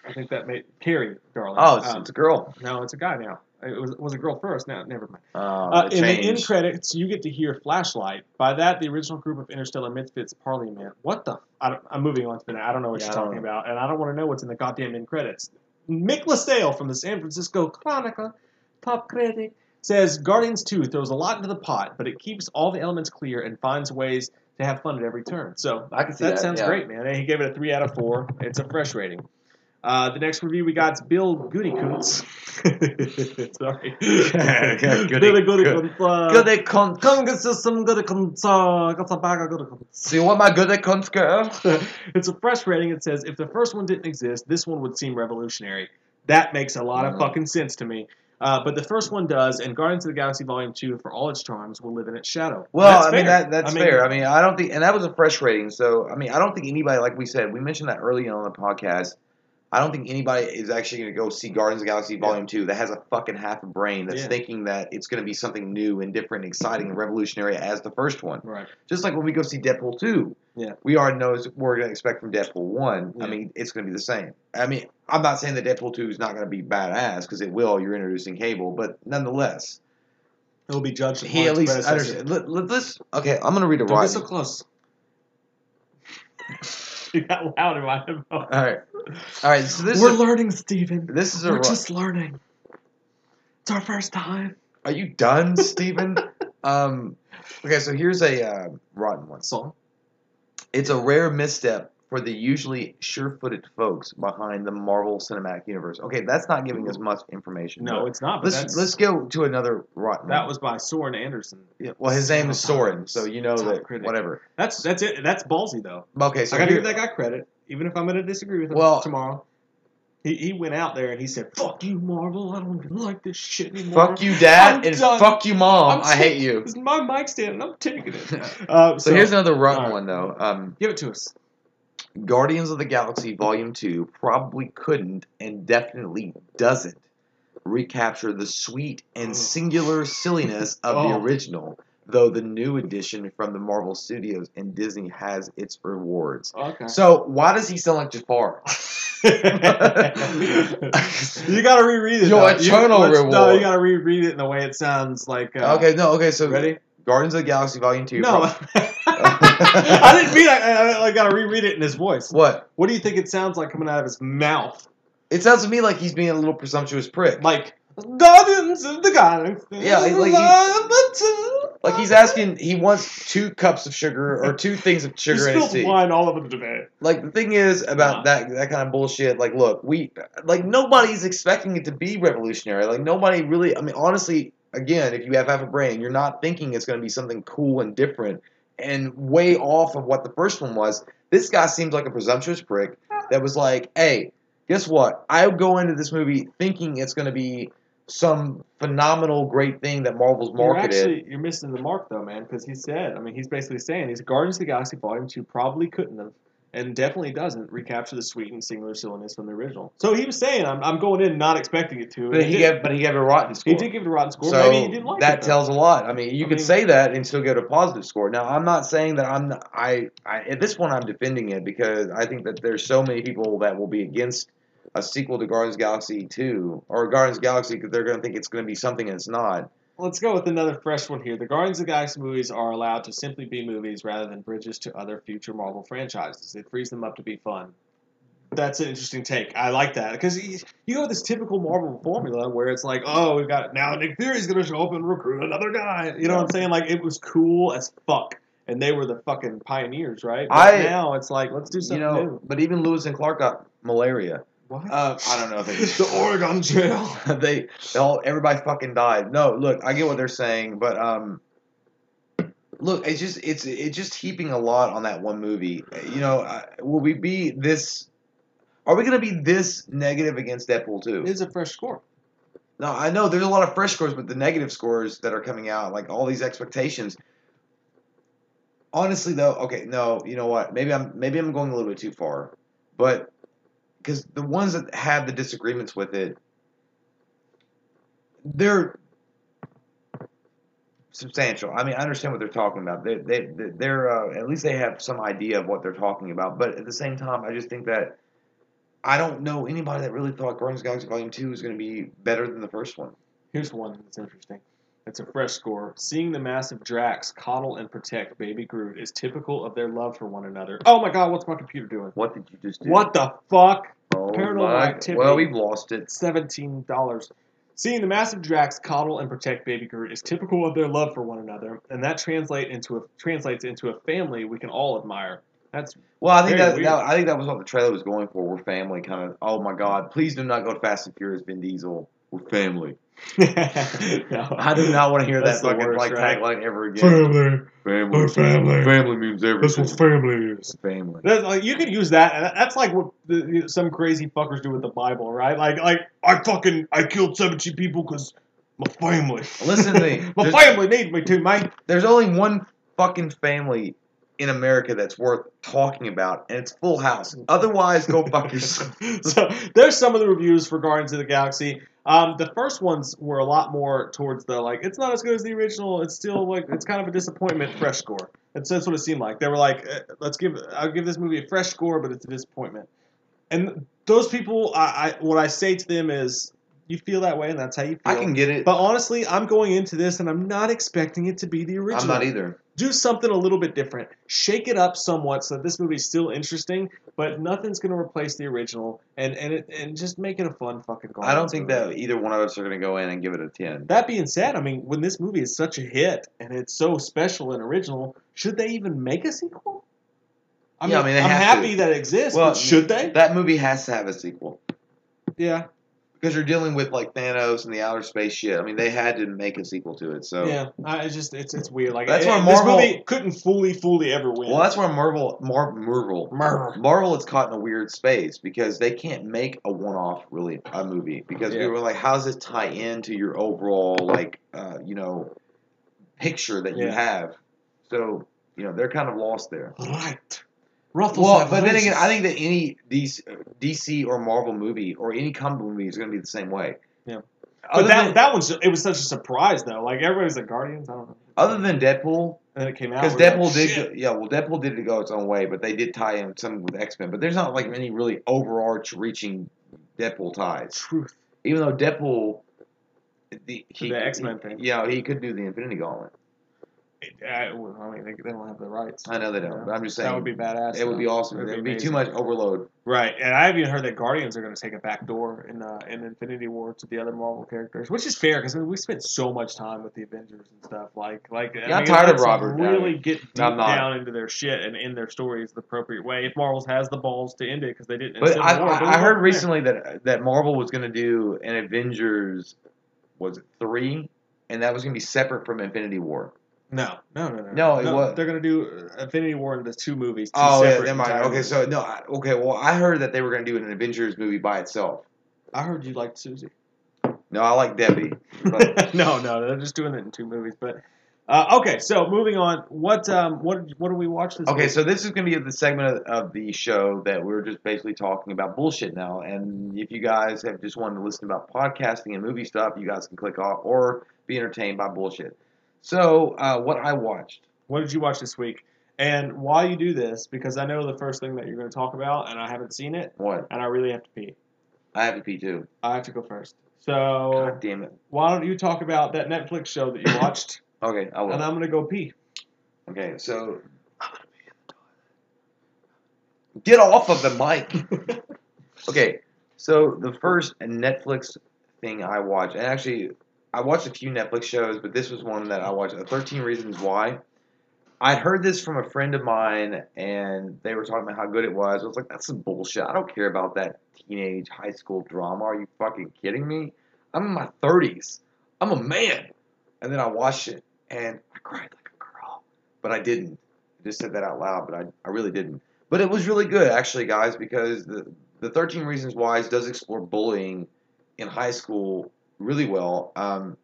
I think that made Carrie Darling. Oh, it's, Um, it's a girl. no, it's a guy now. It was, it was a girl first. Now, never mind. Oh, Uh, in the end credits, you get to hear "Flashlight." By that, the original group of Interstellar Misfits Parliament. What the? I I'm moving on to the. I don't know what Yeah, you're talking about, and I don't want to know what's in the goddamn end credits. Mick LaSalle from the San Francisco Chronicle, top critic, says Guardians 2 throws a lot into the pot, but it keeps all the elements clear and finds ways to have fun at every turn. So I can see that, that, sounds yeah. great, man. And he gave it a three out of four. It's a fresh rating. Uh, the next review we got is Bill Goodykoontz. Sorry. Goody- Billy good- Goodykoontz. Con- Come get some Goodykoontz. Uh, got some bag of Goodykoontz. See what my good at cunts girl? it's a fresh rating. It says if the first one didn't exist, this one would seem revolutionary. That makes a lot of Mhm. fucking sense to me. Uh, but the first one does, and Guardians of the Galaxy Volume Two, for all its charms, will live in its shadow. Well, That's I mean fair. that that's I mean, fair. I mean, I don't think, and that was a fresh rating. So, I mean, I don't think anybody, like we said, we mentioned that early on the podcast. I don't think anybody is actually going to go see Guardians of the Galaxy Volume Two that has a fucking half a brain that's Yeah. thinking that it's going to be something new and different, and exciting, and revolutionary as the first one. Right. Just like when we go see Deadpool two, Yeah. we already know what we're going to expect from Deadpool one. I mean, it's going to be the same. I mean, I'm not saying that Deadpool two is not going to be badass because it will. You're introducing Cable, but nonetheless, It will be judged. he at least understands. Let, let, let's okay. I'm going to read a Don't writing. so close. you got loud in my headphones. All right, all right. So this We're is learning, Steven. this is a. We're ri- just learning. It's our first time. Are you done, Steven? um, okay, so here's a uh, rotten one. So, It's a rare misstep for the usually sure-footed folks behind the Marvel Cinematic Universe. Okay, that's not giving us much information. no, it's not. But let's let's go to another rotten. that one. was by Soren Andersen. Yeah, well, his name is Soren, so you know Top that critic. whatever. That's that's it. That's ballsy though. Okay, so I gotta here- give that guy credit, even if I'm gonna disagree with him Well- tomorrow. He, he went out there and he said, "Fuck you, Marvel. I don't even like this shit anymore." fuck you, Dad, I'm and done. fuck you, Mom. I'm I hate you. This is my mic stand, and I'm taking it. Uh, So, here's another rotten alright. one though. Um, give it to us. Guardians of the Galaxy Volume 2 probably couldn't and definitely doesn't recapture the sweet and singular silliness of the Oh. original, though the new edition from the Marvel Studios and Disney has its rewards. Okay. So, why does he sound like Jafar? you gotta reread it. Your though. eternal you, let's- No, reward. you gotta reread it in the way it sounds like. Uh, okay, no, okay, so Ready? Guardians of the Galaxy Volume 2. No, I didn't mean. I, I, I gotta reread it in his voice. what? What do you think it sounds like coming out of his mouth? It sounds to me like he's being a little presumptuous prick. Like Guardians of the Galaxy. Yeah, like he- he, Like he's asking, he wants two cups of sugar or two things of He sugar in his spilled tea. wine all over the today. Like the thing is about Nah. that that kind of bullshit. Like, look, we like nobody's expecting it to be revolutionary. Like nobody really. I mean, honestly, again, if you have half a brain, you're not thinking it's going to be something cool and different and way off of what the first one was. This guy seems like a presumptuous prick that was like, hey, guess what? I go into this movie thinking it's going to be some phenomenal, great thing that Marvel's You're marketed. actually you're missing the mark though, man, because he said. I mean, he's basically saying he's Guardians of the Galaxy Volume Two probably couldn't have and definitely doesn't recapture the sweet and singular silliness from the original. So he was saying, "I'm, I'm going in not expecting it to." But he did, gave, but he gave it a rotten score. he did give it a rotten score. So Maybe he didn't like that it. tells a lot. I mean, you I could mean- say that and still get a positive score. Now, I'm not saying that I'm. Not, I, I at this point I'm defending it because I think that there's so many people that will be against a sequel to Guardians Galaxy 2 or Guardians Galaxy because they're going to think it's going to be something and it's not. Let's go with another fresh one here. The Guardians of the Galaxy movies are allowed to simply be movies rather than bridges to other future Marvel franchises. It frees them up to be fun. That's an interesting take. I like that because you, you go with this typical Marvel formula where it's like, oh, we've got now Nick Fury's going to show up and recruit another guy. You know what I'm saying? Like it was cool as fuck, and they were the fucking pioneers, right? But I- now it's like let's do You something know, new. but even Lewis and Clark got malaria. What? Uh, I don't know. If the Oregon Trail. they, they all everybody fucking died. No, look, I get what they're saying, but um, look, it's just it's it's just heaping a lot on that one movie. You know, uh, will we be this? Are we gonna be this negative against Deadpool too? It's a fresh score. No, I know there's a lot of fresh scores, but the negative scores that are coming out, like all these expectations. Honestly, though, okay, no, you know what? Maybe I'm maybe I'm going a little bit too far, but because the ones that have the disagreements with it, they're substantial. I mean, I understand what they're talking about. They they they're uh, at least they have some idea of what they're talking about. But at the same time, I just think that I don't know anybody that really thought Guardians of the Galaxy Volume Two was going to be better than the first one. Here's one that's interesting. It's a fresh score. Seeing the massive Drax coddle and protect baby Groot is typical of their love for one another. Oh my god, what's my computer doing? What did you just do? What the fuck? Oh Paranormal my- Activity. Well, we've lost it. Seventeen dollars. Seeing the massive Drax coddle and protect baby Groot is typical of their love for one another, and that translate into a, translates into a family we can all admire. That's Well, I think that, that I think that was what the trailer was going for. We're family, kind of. Oh my God! Please do not go to Fast and Furious, Vin Diesel. We're family. no. I do not want to hear That's that fucking worst, like right? tagline ever again. Family. Family. We're family. Family means everything. family is. family. That's, like, you could use that. and That's like what the, some crazy fuckers do with the Bible, right? Like, like I fucking I killed seventeen people because my family. Listen to me. my family needs me to, mate. There's only one fucking family in America that's worth talking about, and it's Full House. Otherwise, go fuck yourself. so there's some of the reviews for Guardians of the Galaxy. Um, the first ones were a lot more towards the like it's not as good as the original. It's still like it's kind of a disappointment. Fresh score. That's, that's what it seemed like. They were like, eh, let's give I'll give this movie a fresh score, but it's a disappointment. And those people, I, I what I say to them is, you feel that way, and that's how you feel. I can get it. But honestly, I'm going into this and I'm not expecting it to be the original. I'm not either. Do something a little bit different. Shake it up somewhat so that this movie's still interesting, but nothing's going to replace the original. And and it, and just make it a fun fucking. I don't think movie. that either one of us are going to go in and give it a ten. That being said, I mean, when this movie is such a hit and it's so special and original, should they even make a sequel? I mean, yeah, I mean, I'm happy to. that it exists, Well, but should they? That movie has to have a sequel. yeah, because you're dealing with like Thanos and the outer space shit. I mean, they had to make a sequel to it. So yeah. I it's just it's it's weird. Like That's it- where this Marvel- movie couldn't fully fully ever win. well, that's where Marvel, Mar- Marvel, Marvel. Marvel is caught in a weird space because they can't make a one-off really a movie because Yeah. we were like, how does this tie into your overall like uh, you know picture that you have? So you know they're kind of lost there. right. Ruffles Well, but then again. I think that any DC, DC or Marvel movie or any comic movie is going to be the same way. Yeah. But that than, that one's it was such a surprise though. Like everybody's like Guardians. I don't know. other than Deadpool, And then it came out Because we're like, Deadpool did, "Shit." go, yeah. Well, Deadpool did go its own way, but they did tie in some with X Men. But there's not like any really overarching Deadpool ties. truth. Even though Deadpool, the, he, The X-Men thing. yeah, he could do the Infinity Gauntlet. I, I mean, they, they don't have the rights. I know they don't, Yeah. but I'm just saying That would be badass. it would be awesome. It It'd be, be too much overload. Right, and I've even heard that Guardians are going to take a back door in uh, in Infinity War to the other Marvel characters, which is fair because I mean, we spent so much time with the Avengers and stuff. Like, like I Yeah, I'm mean, tired of Robert Really Downey. get deep down into their shit and in their stories the appropriate way. If Marvel's has the balls to end it because they didn't. But I, War, I, I heard recently that that Marvel was going to do an Avengers, was it three, and that was going to be separate from Infinity War. No, no, no, no. No, it was- They're going to do uh, Infinity War into two movies. Two Oh yeah, never mind. Okay, so no, I- okay. Well, I heard that they were going to do an Avengers movie by itself. I heard you liked Susie. No, I like Debbie. But no, no, they're just doing it in two movies. But Uh, okay, so moving on. What um what what do we watch this? Okay, week? so this is going to be the segment of, of the show that we're just basically talking about bullshit now. And if you guys have just wanted to listen about podcasting and movie stuff, you guys can click off or be entertained by bullshit. So, uh, what I watched. what did you watch this week? And while you do this, because I know the first thing that you're going to talk about, and I haven't seen it, What? and I really have to pee. I have to pee too. I have to go first. So God damn it. why don't you talk about that Netflix show that you watched, Okay, I will. and I'm going to go pee. Okay, so. Get off of the mic! Okay, so the first Netflix thing I watched, and actually, I watched a few Netflix shows, but this was one that I watched. uh, 13 Reasons Why. I heard this from a friend of mine, and they were talking about how good it was. I was like, that's some bullshit. I don't care about that teenage high school drama. Are you fucking kidding me? I'm in my 30s. I'm a man. And then I watched it, and I cried like a girl. But I didn't. I just said that out loud, but I, I really didn't. But it was really good, actually, guys, because the, the 13 Reasons Why does explore bullying in high school really well. Um,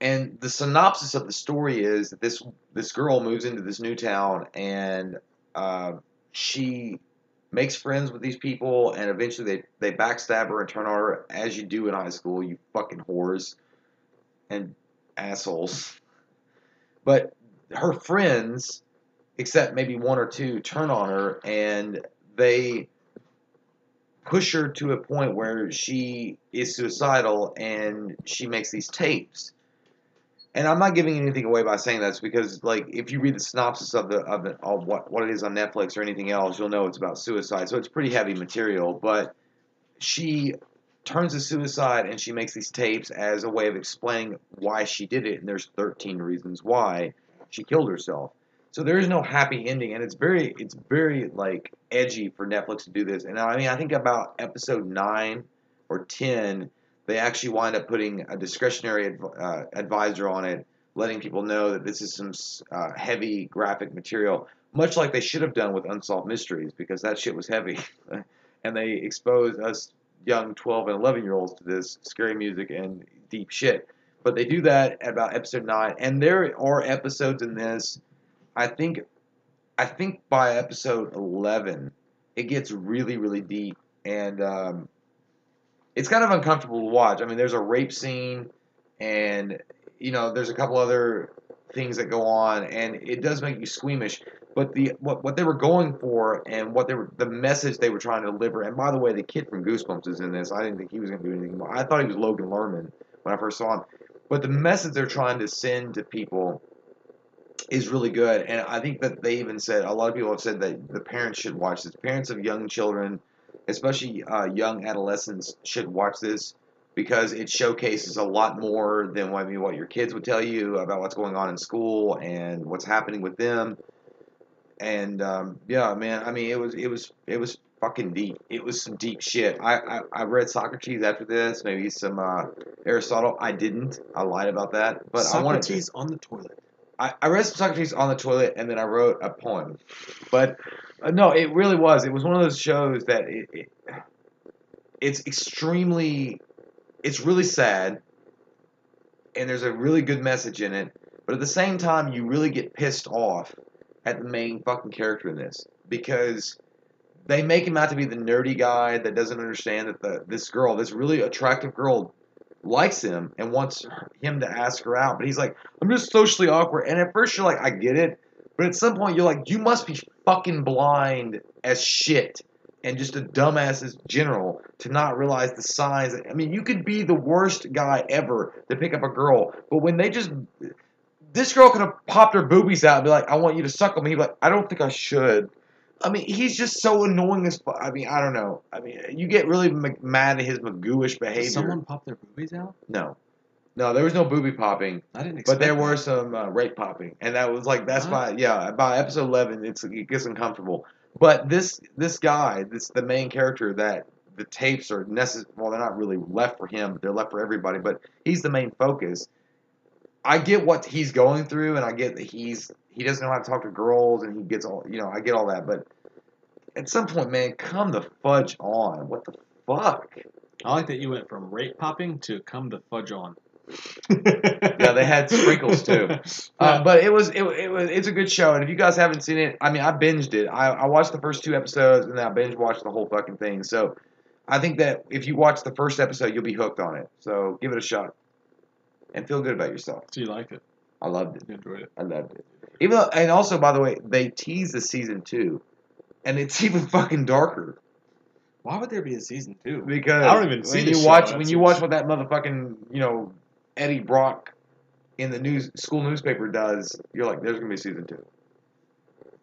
and the synopsis of the story is that this this girl moves into this new town and uh, she makes friends with these people and eventually they, they backstab her and turn on her as you do in high school, you fucking whores and assholes. But her friends, except maybe one or two, turn on her and they push her to a point where she is suicidal and she makes these tapes. And I'm not giving anything away by saying this because, like, if you read the synopsis of the of, the, of what what it is on Netflix or anything else, you'll know it's about suicide. So it's pretty heavy material. But she turns to suicide and she makes these tapes as a way of explaining why she did it. And there's 13 reasons why she killed herself. So there is no happy ending, and it's very it's very like edgy for Netflix to do this. And I mean, I think about episode nine or ten, they actually wind up putting a discretionary uh, advisor on it, letting people know that this is some uh, heavy graphic material, much like they should have done with Unsolved Mysteries, because that shit was heavy, and they exposed us young 12 and 11 year olds to this scary music and deep shit. But they do that at about episode nine, and there are episodes in this. I think, I think by episode 11, it gets really, really deep, and um, it's kind of uncomfortable to watch. I mean, there's a rape scene, and you know, there's a couple other things that go on, and it does make you squeamish. But the what, what they were going for, and what they were the message they were trying to deliver. And by the way, the kid from Goosebumps is in this. I didn't think he was going to do anything more. I thought he was Logan Lerman when I first saw him. But the message they're trying to send to people is really good. And I think that they even said a lot of people have said that the parents should watch this. Parents of young children, especially uh, young adolescents, should watch this because it showcases a lot more than what, I mean, what your kids would tell you about what's going on in school and what's happening with them. And um, yeah, man, I mean, it was it was it was fucking deep. It was some deep shit. I I, I read Socrates after this, maybe some uh, Aristotle. I didn't. I lied about that, but I wanted to. Socrates on the toilet. I, I read some Socrates on the toilet and then I wrote a poem. But uh, no, it really was. It was one of those shows that it, it it's extremely it's really sad and there's a really good message in it, but at the same time you really get pissed off at the main fucking character in this because they make him out to be the nerdy guy that doesn't understand that the this girl, this really attractive girl likes him and wants him to ask her out, but he's like, I'm just socially awkward. And at first you're like, I get it, but at some point you're like, you must be fucking blind as shit and just a dumbass as general to not realize the signs. I mean, you could be the worst guy ever to pick up a girl, but when they just this girl could have popped her boobies out and be like, I want you to suck on me. Like, I don't think I should. I mean, he's just so annoying as I mean, I don't know. I mean, you get really m- mad at his magooish behavior. Did someone pop their boobies out? No, no, there was no booby popping, I didn't expect but there that. were some uh, rape popping, and that was like that's why, yeah. By episode eleven, it's it gets uncomfortable. But this this guy, this the main character that the tapes are necessary. Well, they're not really left for him; they're left for everybody. But he's the main focus. I get what he's going through, and I get that he's he doesn't know how to talk to girls, and he gets all you know. I get all that, but at some point, man, come the fudge on! What the fuck? I like that you went from rape popping to come the fudge on. Yeah, they had sprinkles too. Uh, but it was it, it was it's a good show, and if you guys haven't seen it, I mean, I binged it. I, I watched the first two episodes, and then I binge watched the whole fucking thing. So, I think that if you watch the first episode, you'll be hooked on it. So, give it a shot, and feel good about yourself. So you liked it? I loved it. You enjoyed it? I loved it. Even though, and also by the way, they tease the season two, and it's even fucking darker Why would there be a season two? because I don't even see when you watch when you watch what that motherfucking you know Eddie Brock in the news school newspaper does, you're like, there's gonna be season two.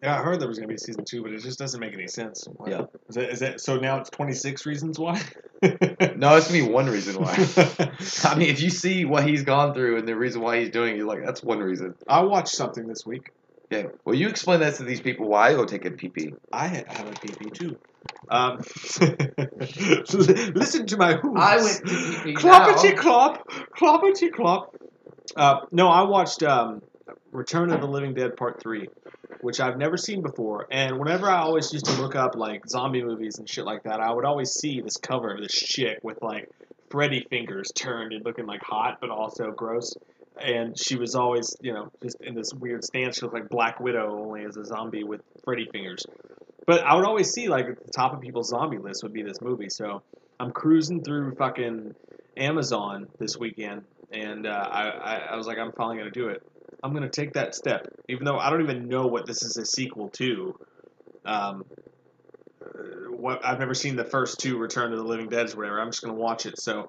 Yeah, I heard there was gonna be season two, but it just doesn't make any sense. Why- Yeah. Is that, is that so? Now it's twenty six reasons why. No, it's gonna be one reason why. I mean, if you see what he's gone through and the reason why he's doing it, you're like, that's one reason. I watched something this week. Yeah. Well, you explain that to these people why I go take a pee pee. I ha- have a PP too. Um, listen to my hooves. I went to pee-pee Cloppity clop, cloppity clop. Uh, no, I watched um, Return of the Living Dead Part Three, which I've never seen before. And whenever I always used to look up like zombie movies and shit like that, I would always see this cover of this chick with like Freddy fingers turned and looking like hot, but also gross. And she was always, you know, just in this weird stance. She looked like Black Widow, only as a zombie with Freddy fingers. But I would always see like at the top of people's zombie list would be this movie. So I'm cruising through fucking Amazon this weekend, and uh, I, I I was like, I'm finally gonna do it. I'm gonna take that step, even though I don't even know what this is a sequel to. Um, uh, what I've never seen the first two Return to the Living Dead or whatever. I'm just gonna watch it. So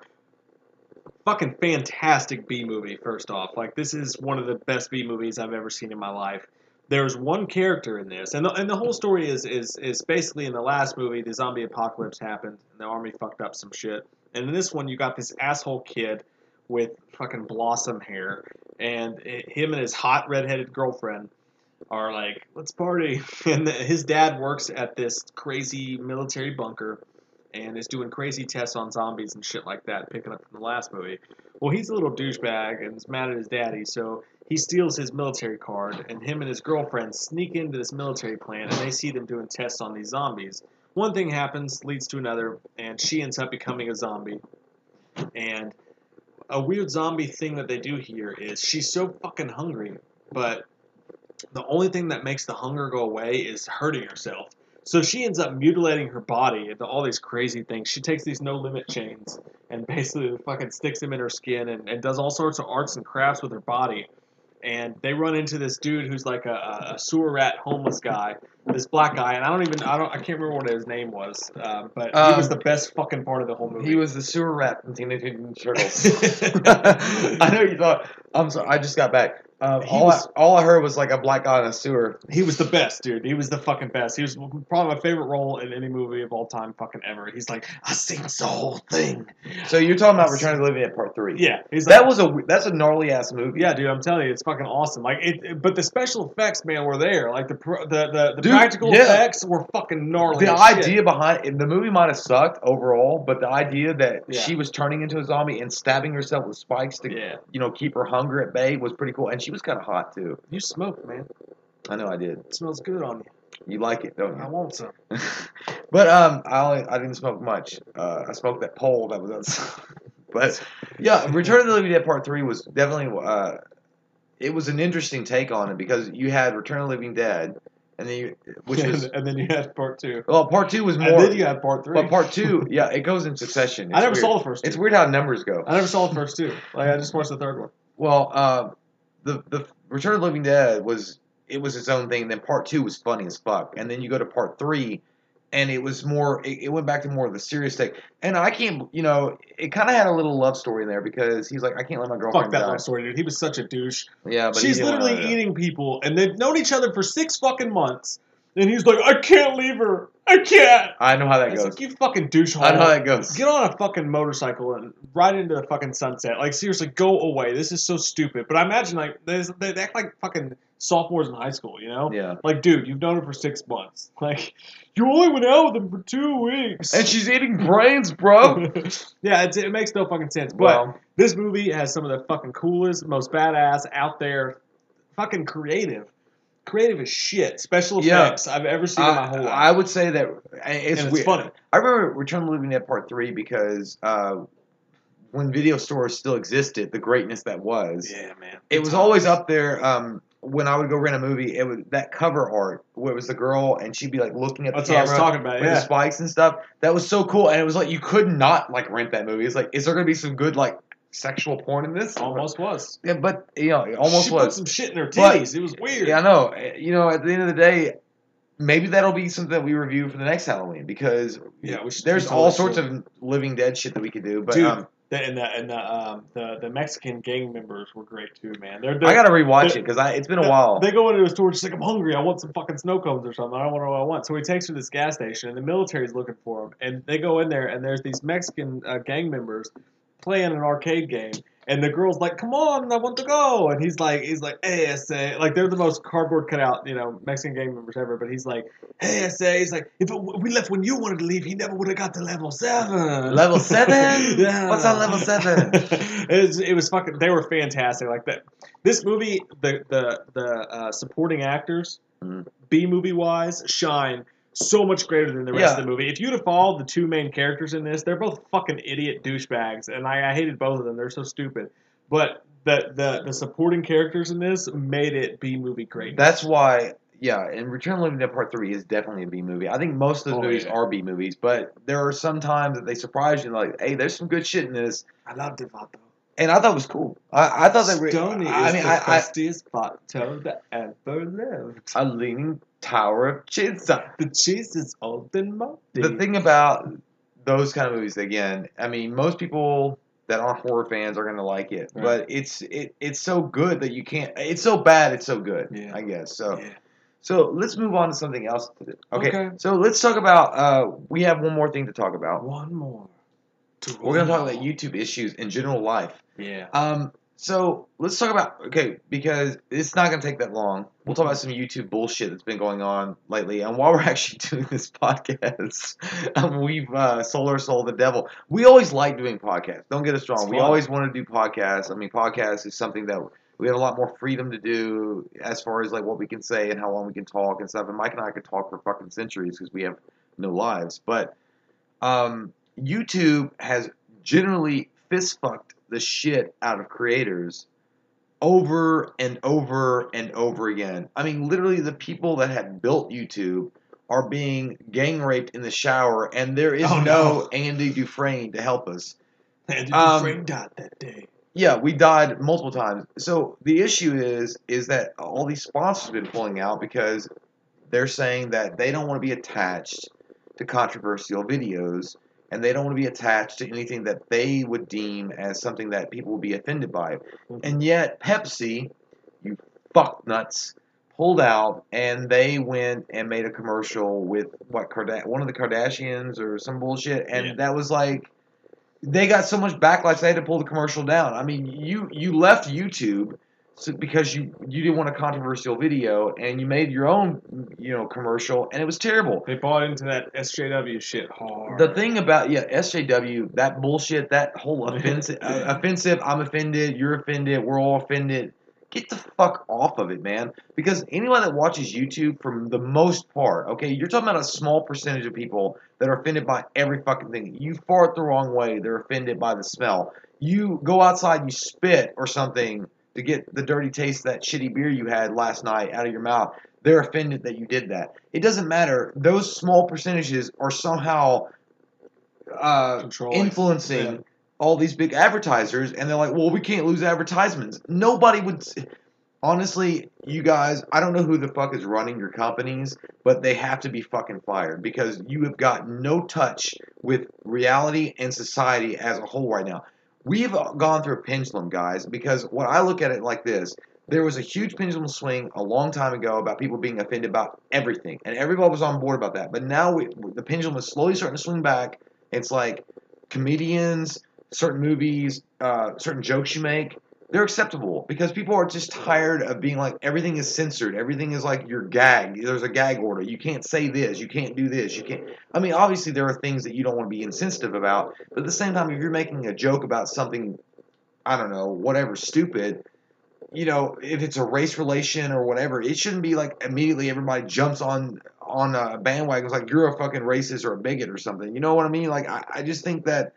fucking fantastic B movie. First off, like this is one of the best B movies I've ever seen in my life. There's one character in this, and the, and the whole story is, is is basically in the last movie, the zombie apocalypse happened, and the army fucked up some shit. And in this one, you got this asshole kid with fucking blossom hair, and it, him and his hot redheaded girlfriend are like, let's party. And the, his dad works at this crazy military bunker and is doing crazy tests on zombies and shit like that, picking up from the last movie. Well, he's a little douchebag and is mad at his daddy, so he steals his military card, and him and his girlfriend sneak into this military plant, and they see them doing tests on these zombies. One thing happens, leads to another, and she ends up becoming a zombie. And a weird zombie thing that they do here is she's so fucking hungry, but the only thing that makes the hunger go away is hurting herself. So she ends up mutilating her body into all these crazy things. She takes these no limit chains and basically fucking sticks them in her skin and, and does all sorts of arts and crafts with her body. And they run into this dude who's like a, a, sewer rat homeless guy, this black guy, and I don't even I don't I can't remember what his name was, um, but he Um, was the best fucking part of the whole movie. He was the sewer rat from Teenage Mutant Ninja Turtles. I know you thought. I'm sorry. I just got back. Um, all, was- I, all I heard was like a black guy in a sewer. He was the best, dude. He was the fucking best. He was probably my favorite role in any movie of all time, fucking ever. He's like, I seen the whole thing. So you're talking about Return of the Living Dead Part Three? Yeah, he's like, That was a that's a gnarly ass movie. yeah, dude. I'm telling you, it's fucking awesome. Like, it, it- but the special effects, man, were there. Like the the the, the Dude, practical yeah. effects were fucking gnarly. The as shit. idea behind it, the movie might have sucked overall, but the idea that Yeah. she was turning into a zombie and stabbing herself with spikes to, Yeah. you know, keep her hunger at bay was pretty cool. And she was kind of hot too. You smoke, man. I know I did. It smells good on you. You like it, don't you? I want some. but um, I only I didn't smoke much. Uh, I smoked that pole that was outside. but yeah, Return of the Living Dead Part Three was definitely uh, it was an interesting take on it because you had Return of the Living Dead, and then you, which was and then you had part two. well, Part Two was And more. then you had part three. But Part Two, yeah, it goes in succession. I never weird. saw the first two. It's weird how numbers go. I never saw the first two. Like I just watched the third one. Well, uh, the the Return of the Living Dead was it was its own thing. Then Part Two was funny as fuck, and then you go to Part Three, and it was more. It, it went back to more of the serious take. And I can't, you know, it kind of had a little love story in there because he's like, I can't let my girlfriend Fuck that die. love story, dude. He was such a douche. Yeah, but She's wanna uh, literally eating people, and they've known each other for six fucking months. And he's like, I can't leave her. I can't. I know how that It's goes. like, you fucking douchehole. I know how that goes. Get on a fucking motorcycle and ride into the fucking sunset. Like, seriously, go away. This is so stupid. But I imagine, like, there's, they act like fucking sophomores in high school, you know? Yeah. Like, dude, you've known her for six months. Like, you only went out with him for two weeks. And she's eating brains, bro. yeah, it's, it makes no fucking sense. But Well- this movie has some of the fucking coolest, most badass, out there, fucking creative, creative as shit special Yeah. effects I've ever seen in my whole life. I would say that it's, it's funny. I remember Return of the Living Dead Part Three because uh, when video stores still existed, the greatness that was. Yeah, man. It was always up there. Um, when I would go rent a movie, it was that cover art where it was the girl and she'd be like looking at the That's what I camera was talking about. with Yeah. the spikes and stuff. That was so cool, and it was like you could not like rent that movie. It's like, is there gonna be some good like sexual porn in this? Almost was. Yeah, but you know, it almost she was. put some shit in her But- it was weird. Yeah, I know. You know, at the end of the day, maybe that'll be something that we review for the next Halloween because Yeah, there's all sorts should. of Living Dead shit that we could do. But Dude, um, the, and the and the um the, the Mexican gang members were great too, man. They're, I they're gotta rewatch it because I it's been a while. They go into a store, she's like, I'm hungry. I want some fucking snow cones or something. I don't know what I want. So he takes her to this gas station, and the military's looking for him. And they go in there, and there's these Mexican uh, gang members playing an arcade game. And the girl's like, "Come on, I want to go." And he's like, "He's like, hey, SA, like they're the most cardboard cutout, you know, Mexican gang members ever." But he's like, "Hey, SA, he's like, if it, we left when you wanted to leave, he never would have got to level seven. Level seven? yeah. What's on level seven? it, was, it was fucking. They were fantastic. Like that. This movie, the the the uh, supporting actors, Mhm. B movie wise, shine so much greater than the rest Yeah. of the movie. If you'd have followed the two main characters in this, they're both fucking idiot douchebags, and I, I hated both of them. They're so stupid. But the the the supporting characters in this made it B movie great. That's why, yeah, and Return of the Living Dead Part 3 is definitely a B movie. I think most of those Oh, movies yeah. are B movies, but there are some times that they surprise you, like, hey, there's some good shit in this. I love Devato. And I thought it was cool. I, I thought that. re- Stony I is mean, the I, I, fastest photo that ever lived. a leaning tower of Chinsa. The cheese is old and moldy. The thing about those kind of movies, again, I mean, most people that aren't horror fans are gonna like it, Right. but it's it it's so good that you can't. It's so bad, it's so good. Yeah. I guess so. Yeah. So let's move on to something else. Okay. Okay. So let's talk about. Uh, we have one more thing to talk about. One more. To We're gonna talk about. YouTube issues in general life. Yeah. Um, so let's talk about okay because it's not gonna take that long. We'll talk about some YouTube bullshit that's been going on lately. And while we're actually doing this podcast, um, we've uh, sold our soul to the devil. We always like doing podcasts. Don't get us wrong. We always want to do podcasts. I mean, podcasts is something that we have a lot more freedom to do as far as like what we can say and how long we can talk and stuff. And Mike and I could talk for fucking centuries because we have no lives. But um, YouTube has generally fist fucked the shit out of creators over and over and over again. I mean, literally, the people that have built YouTube are being gang raped in the shower, and there is Oh, no, no. Andy Dufresne to help us. And Um, Dufresne died that day. Yeah, we died multiple times. So the issue is is that all these sponsors have been pulling out because they're saying that they don't want to be attached to controversial videos and they don't want to be attached to anything that they would deem as something that people would be offended by. Mm-hmm. And yet Pepsi, you fuck nuts, pulled out and they went and made a commercial with what Karda- one of the Kardashians or some bullshit and Yeah. that was like they got so much backlash they had to pull the commercial down. I mean, you you left YouTube so, because you you didn't want a controversial video and you made your own you know commercial and it was terrible. They bought into that SJW shit hard. The thing about yeah SJW that bullshit that whole offensive uh, offensive I'm offended you're offended we're all offended. Get the fuck off of it man. Because anyone that watches YouTube for the most part okay you're talking about a small percentage of people that are offended by every fucking thing. You fart the wrong way they're offended by the smell. You go outside you spit or something to get the dirty taste of that shitty beer you had last night out of your mouth they're offended that you did that it doesn't matter those small percentages are somehow uh, influencing Yeah. all these big advertisers, and they're like, "Well, we can't lose advertisements." Nobody would. Honestly, you guys, I don't know who the fuck is running your companies, but they have to be fucking fired because you have got no touch with reality and society as a whole right now. We've gone through a pendulum, guys, because when I look at it like this, there was a huge pendulum swing a long time ago about people being offended about everything, and everybody was on board about that. But now we, the pendulum is slowly starting to swing back. It's like comedians, certain movies, uh, certain jokes you make, they're acceptable because people are just tired of being like everything is censored, everything is like your gag. There's a gag order. You can't say this, you can't do this, you can't. I mean, obviously there are things that you don't want to be insensitive about, but at the same time, if you're making a joke about something, I don't know, whatever, stupid. You know, if it's a race relation or whatever, it shouldn't be like immediately everybody jumps on on a bandwagon. It's like you're a fucking racist or a bigot or something. You know what I mean? Like I, I just think that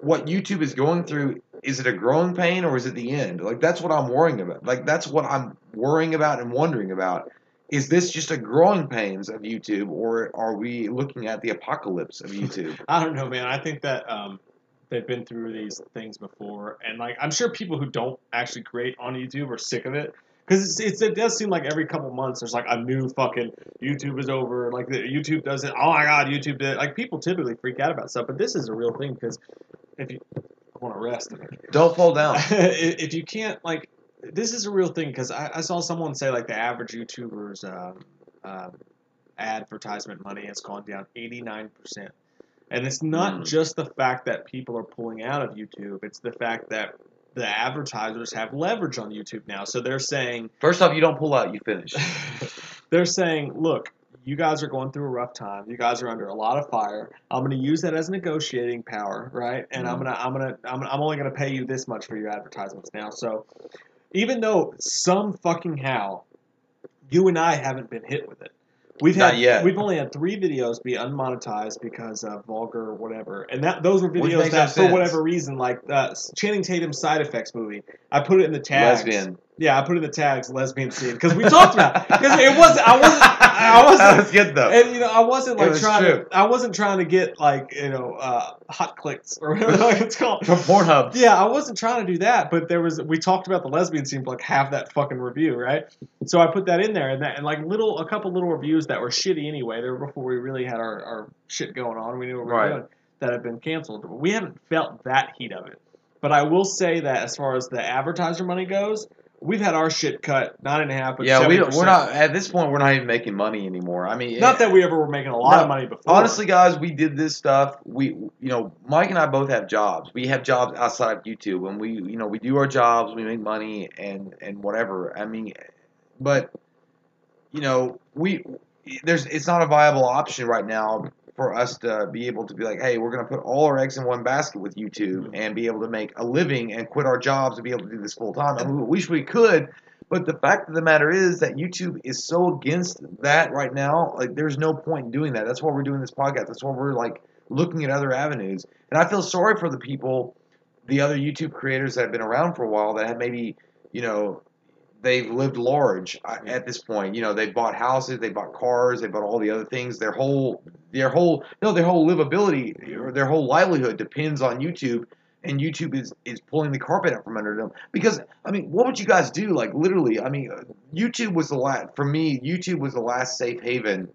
what YouTube is going through is it a growing pain or is it the end? Like that's what I'm worrying about. Like that's what I'm worrying about and wondering about. Is this just a growing pains of YouTube, or are we looking at the apocalypse of YouTube? I don't know, man. I think that um, they've been through these things before, and like I'm sure people who don't actually create on YouTube are sick of it. Because it's, it's, it does seem like every couple months there's like a new fucking YouTube is over. Like the YouTube does it. Oh my god, YouTube did. it. Like people typically freak out about stuff, but this is a real thing because if you want to rest, Don't fall down. if you can't like this is a real thing because I, I saw someone say like the average youtuber's um, um, advertisement money has gone down 89% and it's not Mm. just the fact that people are pulling out of youtube it's the fact that the advertisers have leverage on youtube now so they're saying First off, you don't pull out, you finish. they're saying, look, you guys are going through a rough time. You guys are under a lot of fire. I'm going to use that as negotiating power, right? And I'm gonna, I'm gonna, I'm, I'm only going to pay you this much for your advertisements now. So, even though some fucking how, you and I haven't been hit with it. We've Not had, yet. we've only had three videos be unmonetized because of vulgar or whatever, and that those were videos that, for sense. whatever reason, like uh, Channing Tatum's side effects movie, I put it in the tags. Lesbian. Yeah, I put it in the tags lesbian scene because we talked about because it wasn't I wasn't I wasn't that was good though. and you know I wasn't like was trying true. to I wasn't trying to get like you know uh, hot clicks or whatever like it's called. From Pornhub. Yeah, I wasn't trying to do that, but there was we talked about the lesbian scene for like half that fucking review, right? So I put that in there and that and like little a couple little reviews that were shitty anyway. They were before we really had our, our shit going on. We knew what we were Right. doing that have been canceled. We haven't felt that heat of it. But I will say that as far as the advertiser money goes, we've had our shit cut nine and a half, but Yeah, we 70%. we're not at this point. We're not even making money anymore. I mean, Not that we ever were making a lot No, of money before. Honestly, guys, we did this stuff. We, you know, Mike and I both have jobs. We have jobs outside of YouTube, and we, you know, we do our jobs. We make money and and whatever. I mean, but you know, we there's it's not a viable option right now for us to be able to be like, hey, we're going to put all our eggs in one basket with YouTube mm-hmm. and be able to make a living and quit our jobs and be able to do this full time. And we wish we could. But the fact of the matter is that YouTube is so against that right now. Like, there's no point in doing that. That's why we're doing this podcast. That's why we're like looking at other avenues. And I feel sorry for the people, the other YouTube creators that have been around for a while that have maybe, you know, they've lived large uh, at this point. You know, they bought houses, they bought cars, they bought all the other things. Their whole, their whole, no, their whole livability or their whole livelihood depends on YouTube, and YouTube is is pulling the carpet out from under them. Because I mean, what would you guys do? Like literally, I mean, YouTube was the last for me. YouTube was the last safe haven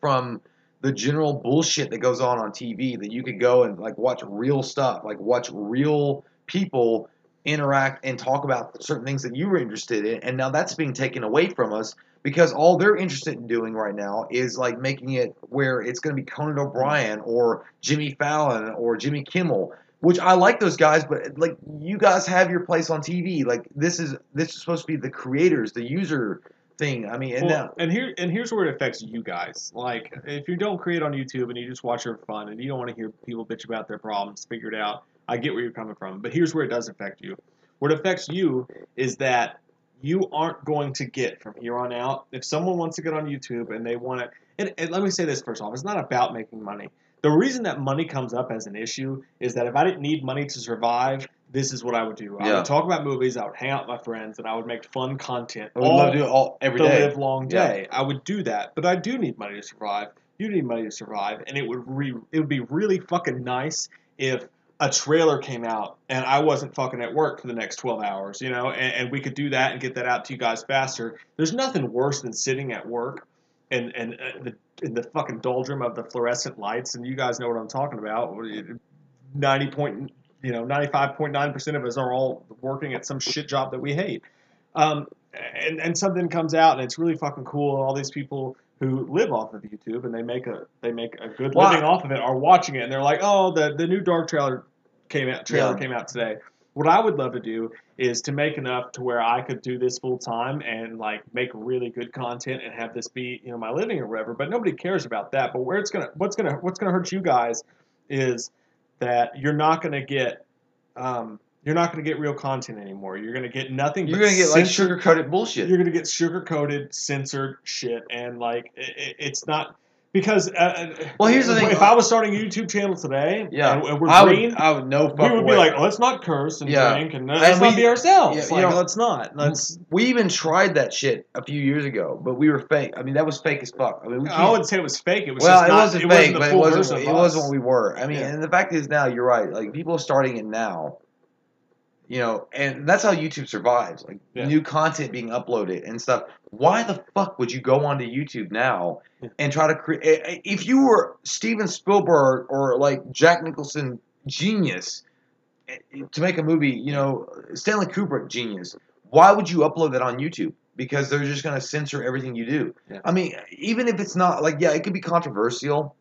from the general bullshit that goes on on TV that you could go and like watch real stuff, like watch real people interact and talk about certain things that you were interested in. And now that's being taken away from us because all they're interested in doing right now is like making it where it's going to be Conan O'Brien or Jimmy Fallon or Jimmy Kimmel. Which I like those guys, but like you guys have your place on TV. Like this is this is supposed to be the creators, the user thing. I mean, and Well, now and here and here's where it affects you guys. Like, if you don't create on YouTube and you just watch for fun and you don't want to hear people bitch about their problems, figure it out. I get where you're coming from, but here's where it does affect you. What affects you is that you aren't going to get from here on out. If someone wants to get on YouTube and they want to, and, and let me say this first off, it's not about making money. The reason that money comes up as an issue is that if I didn't need money to survive, this is what I would do. I Yeah. would talk about movies, I would hang out with my friends, and I would make fun content. I would love to do it all every the day. live long Yeah. day. I would do that, but I do need money to survive. You need money to survive, and it would re- it would be really fucking nice if a trailer came out and I wasn't fucking at work for the next twelve hours, you know, and, and we could do that and get that out to you guys faster. There's nothing worse than sitting at work and and uh, the in the fucking doldrum of the fluorescent lights, and you guys know what I'm talking about. Ninety point, you know, ninety five point nine percent of us are all working at some shit job that we hate. Um, and, and something comes out and it's really fucking cool and all these people who live off of YouTube and they make a they make a good Well, living off of it are watching it and they're like oh the the new dark trailer came out trailer Yeah. came out today. What I would love to do is to make enough to where I could do this full time and like make really good content and have this be you know my living or whatever but nobody cares about that. But where it's gonna what's gonna what's gonna hurt you guys is that you're not gonna get um, you're not gonna get real content anymore you're gonna get nothing You're gonna get like sugar coated bullshit. you're gonna get sugar coated, censored shit, and like it, it- it's not. Because uh, Well, here's the thing. If I was starting a YouTube channel today, Yeah, and, we're I green, would. I would no fuck we would be like, let's not curse and Yeah. drink, and And let's not we- be ourselves. yeah, like, you know- let's not. Let's. we even tried that shit a few years ago, but we were fake. I mean, that was fake as fuck. I mean, we I wouldn't say it was fake. It was well, just it not, wasn't it fake, wasn't but it wasn't. It us. wasn't what we were. I mean, Yeah. and the fact is now you're right. Like people starting it now, you know, and that's how YouTube survives. Like Yeah. new content being uploaded and stuff. Why the fuck would you go onto YouTube now and try to create? Eh, eh, if you were Steven Spielberg or like Jack Nicholson, genius, eh, eh, to make a movie, you know, Stanley Kubrick, genius. Why would you upload that on YouTube? Because they're just going to censor everything you do. Yeah. I mean, even if it's not like, yeah, it could be controversial.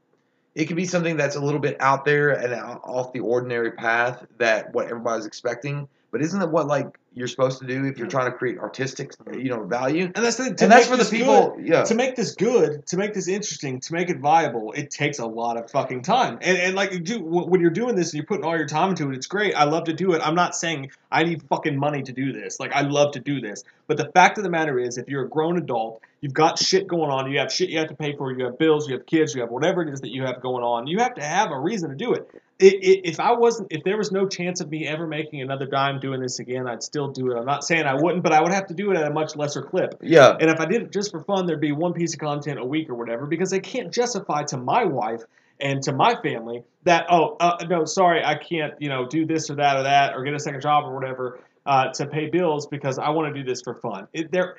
It could be something that's a little bit out there and off the ordinary path that what everybody's expecting. But isn't it what like you're supposed to do if you're trying to create artistic, mm-hmm. you know, value? And that's the, to And that's for the people. good- yeah. to make this good, to make this interesting, to make it viable, it takes a lot of fucking time. And, and like, do when you're doing this and you're putting all your time into it, it's great. I love to do it. I'm not saying I need fucking money to do this. Like, I love to do this. But the fact of the matter is, if you're a grown adult, you've got shit going on. You have shit you have to pay for. You have bills. You have kids. You have whatever it is that you have going on. You have to have a reason to do it. If I wasn't, if there was no chance of me ever making another dime doing this again, I'd still do it. I'm not saying I wouldn't, but I would have to do it at a much lesser clip. yeah. And if I did it just for fun, there'd be one piece of content a week or whatever, because I can't justify to my wife and to my family that oh uh, no sorry I can't you know do this or that or that or get a second job or whatever uh, to pay bills because I want to do this for fun. It, there,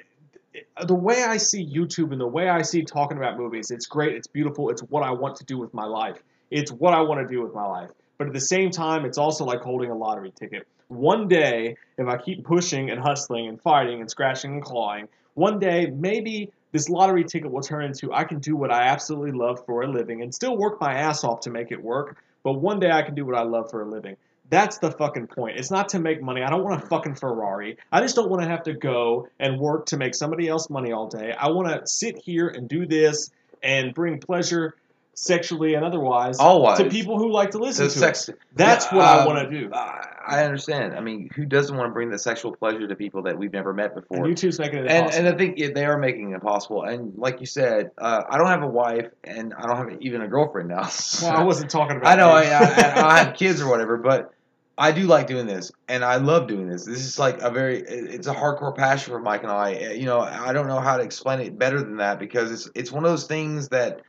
the way I see YouTube and the way I see talking about movies, it's great, it's beautiful, it's what I want to do with my life. It's what I want to do with my life. But at the same time, it's also like holding a lottery ticket. One day, if I keep pushing and hustling and fighting and scratching and clawing, one day maybe this lottery ticket will turn into I can do what I absolutely love for a living and still work my ass off to make it work. But one day I can do what I love for a living. That's the fucking point. It's not to make money. I don't want a fucking Ferrari. I just don't want to have to go and work to make somebody else money all day. I want to sit here and do this and bring pleasure sexually and otherwise to people who like to listen So to sex. it. That's Yeah, what I um, want to do. I I understand. I mean, who doesn't want to bring the sexual pleasure to people that we've never met And before? YouTube's making it and impossible. and I think yeah, they are making it possible. And like you said, uh, I don't have a wife, and I don't have even a girlfriend now. well, I wasn't talking about I know I. I, I have kids or whatever, but I do like doing this, and I love doing this. This is like a very, it's a hardcore passion for Mike and I. You know, I don't know how to explain it better than that because it's it's one of those things that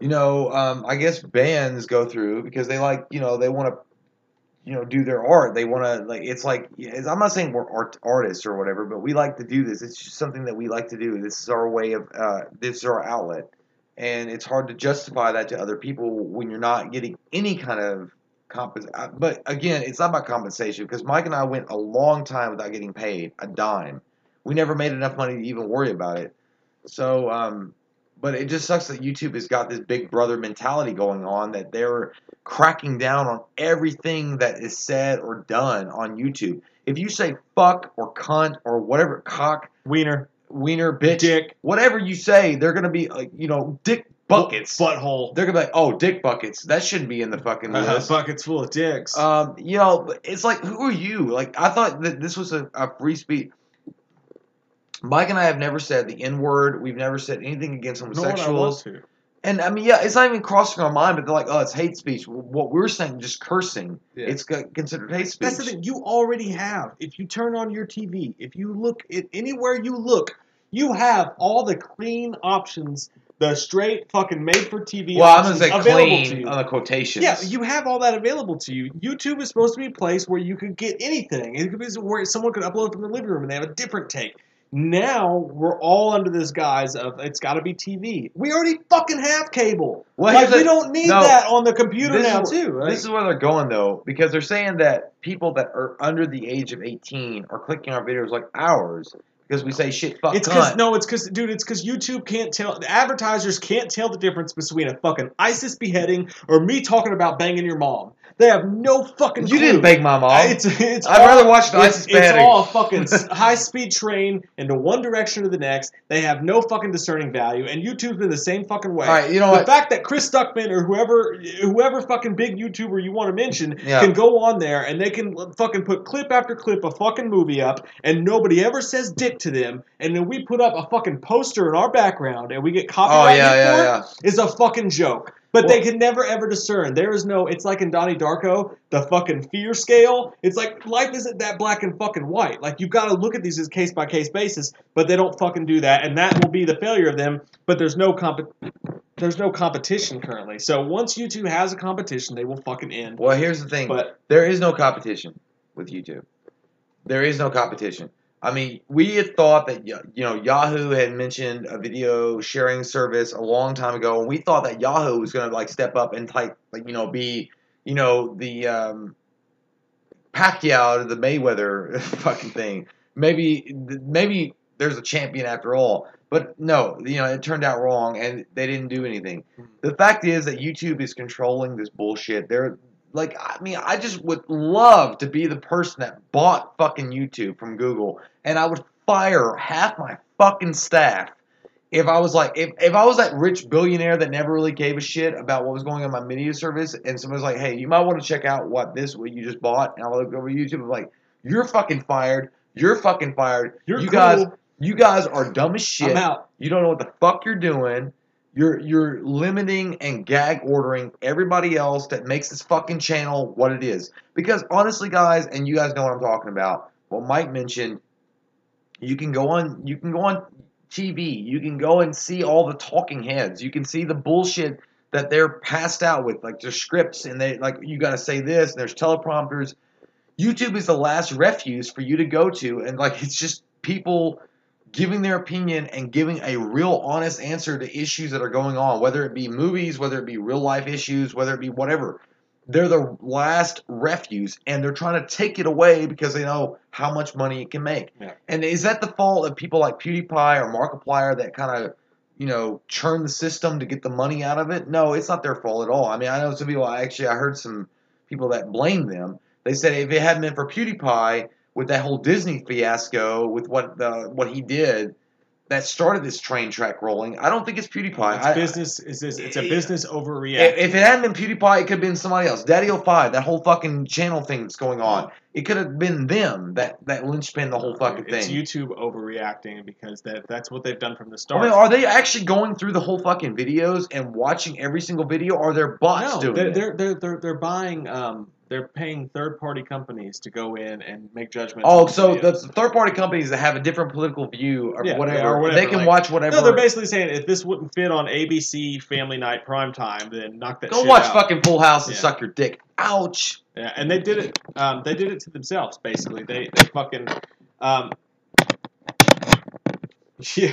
you know um, I guess bands go through because they like you know they want to you know do their art. They want to like it's like it's, I'm not saying we're art artists or whatever, but we like to do this. It's just something that we like to do. This is our way of uh, this is our outlet and it's hard to justify that to other people when you're not getting any kind of compensation. But again, it's not about compensation because Mike and I went a long time without getting paid a dime. We never made enough money to even worry about it. So, um, but it just sucks that YouTube has got this big brother mentality going on that they're cracking down on everything that is said or done on YouTube. If you say fuck or cunt or whatever, cock, Wiener, wiener, bitch, dick, whatever you say, they're gonna be like, you know, dick buckets. butthole, They're gonna be like, oh, dick buckets. That shouldn't be in the fucking uh, list. buckets full of dicks. Um, you know, it's like, who are you? Like, I thought that this was a, a free speech. Mike and I have never said the N word. We've never said anything against Nor would I homosexuals. to. And I mean, yeah, it's not even crossing our mind, but they're like, oh, it's hate speech. What we're saying, just cursing, Yeah. it's considered hate speech. That's the thing. You already have. If you turn on your TV, if you look at anywhere you look, you have all the clean options, the straight fucking made for TV Well, I'm gonna say to clean you. on the quotations. Yeah, you have all that available to you. YouTube is supposed to be a place where you could get anything. It could be where someone could upload from the living room and they have a different take. Now we're all under this guise of it's got to be TV. We already fucking have cable. Well, like we don't need no, that on the computer This is now too. Right? This is where they're going though, because they're saying that people that are under the age of 18 are clicking our videos like ours because we say shit, fuck, It's because no, it's because dude, it's because YouTube can't tell the advertisers can't tell the difference between a fucking ISIS beheading or me talking about banging your mom. They have no fucking. You clue. didn't beg my mom. It's it's. I'd all- rather watch the it's, it's all a fucking high speed train into one direction or the next. They have no fucking discerning value, and YouTube's been the same fucking way. All right, you know the what? fact that Chris Stuckman or whoever whoever fucking big YouTuber you want to mention Yeah. can go on there and they can fucking put clip after clip of fucking movie up, and nobody ever says dick to them, and then we put up a fucking poster in our background and we get copyright Oh, yeah, yeah, for yeah. is a fucking joke. But they Well- can never ever discern. There is no. It's like in Donnie Darko, the fucking fear scale. It's like life isn't that black and fucking white. Like you've got to look at these as case by case basis. But they don't fucking do that, and that will be the failure of them. But there's no comp. There's no competition currently. So once YouTube has a competition, they will fucking end. Well, here's the thing. But there is no competition with YouTube. There is no competition. I mean, we had thought that you know Yahoo had mentioned a video sharing service a long time ago, and we thought that Yahoo was going to like step up and type like you know be you know the um, Pacquiao to the Mayweather fucking thing. Maybe maybe there's a champion after all, but no, you know it turned out wrong, and they didn't do anything. The fact is that YouTube is controlling this bullshit. They're like, I mean, I just would love to be the person that bought fucking YouTube from Google, and I would fire half my fucking staff if I was like, if, if I was that rich billionaire that never really gave a shit about what was going on in my media service, and someone was like, hey, you might want to check out what this, what you just bought, and I look over YouTube, I'm like, you're fucking fired. You're fucking fired. You're you guys, you guys are dumb as shit. I'm out. You don't know what the fuck you're doing. You're you're limiting and gag ordering everybody else that makes this fucking channel what it is. Because honestly, guys, and you guys know what I'm talking about. What Mike mentioned, you can go on you can go on TV. You can go and see all the talking heads. You can see the bullshit that they're passed out with, like their scripts, and they like you got to say this. And there's teleprompters. YouTube is the last refuge for you to go to, and like it's just people giving their opinion and giving a real honest answer to issues that are going on, whether it be movies, whether it be real life issues, whether it be whatever. They're the last refuge, and they're trying to take it away because they know how much money it can make. Yeah. And is that the fault of people like PewDiePie or Markiplier that kind of, you know, churn the system to get the money out of it? No, it's not their fault at all. I mean, I know some people. Actually, I heard some people that blame them. They said if it hadn't been for PewDiePie with that whole Disney fiasco with what the what he did, that started this train track rolling. I don't think it's PewDiePie. It's I- business. Is this? It's a business if, overreaction. if it hadn't been PewDiePie, it could have been somebody else. DaddyOFive, that whole fucking channel thing that's going on. It could have been them that that linchpin the whole fucking It's thing. It's YouTube overreacting because that that's what they've done from the start. I mean, are they actually going through the whole fucking videos and watching every single video, or are there bots no, doing they're, it? they're they're they're they're buying. Um, they're paying third party companies to go in and make judgments. Oh, so the third party companies that have a different political view or, Yeah, whatever, or whatever, they can like- watch whatever. No, they're basically saying if this wouldn't fit on ABC Family Night Prime Time, then knock that. Go watch out. fucking Full House and Yeah. suck your dick. Ouch. Yeah, and they did it. Um, they did it to themselves. Basically, they they fucking. Um, yeah.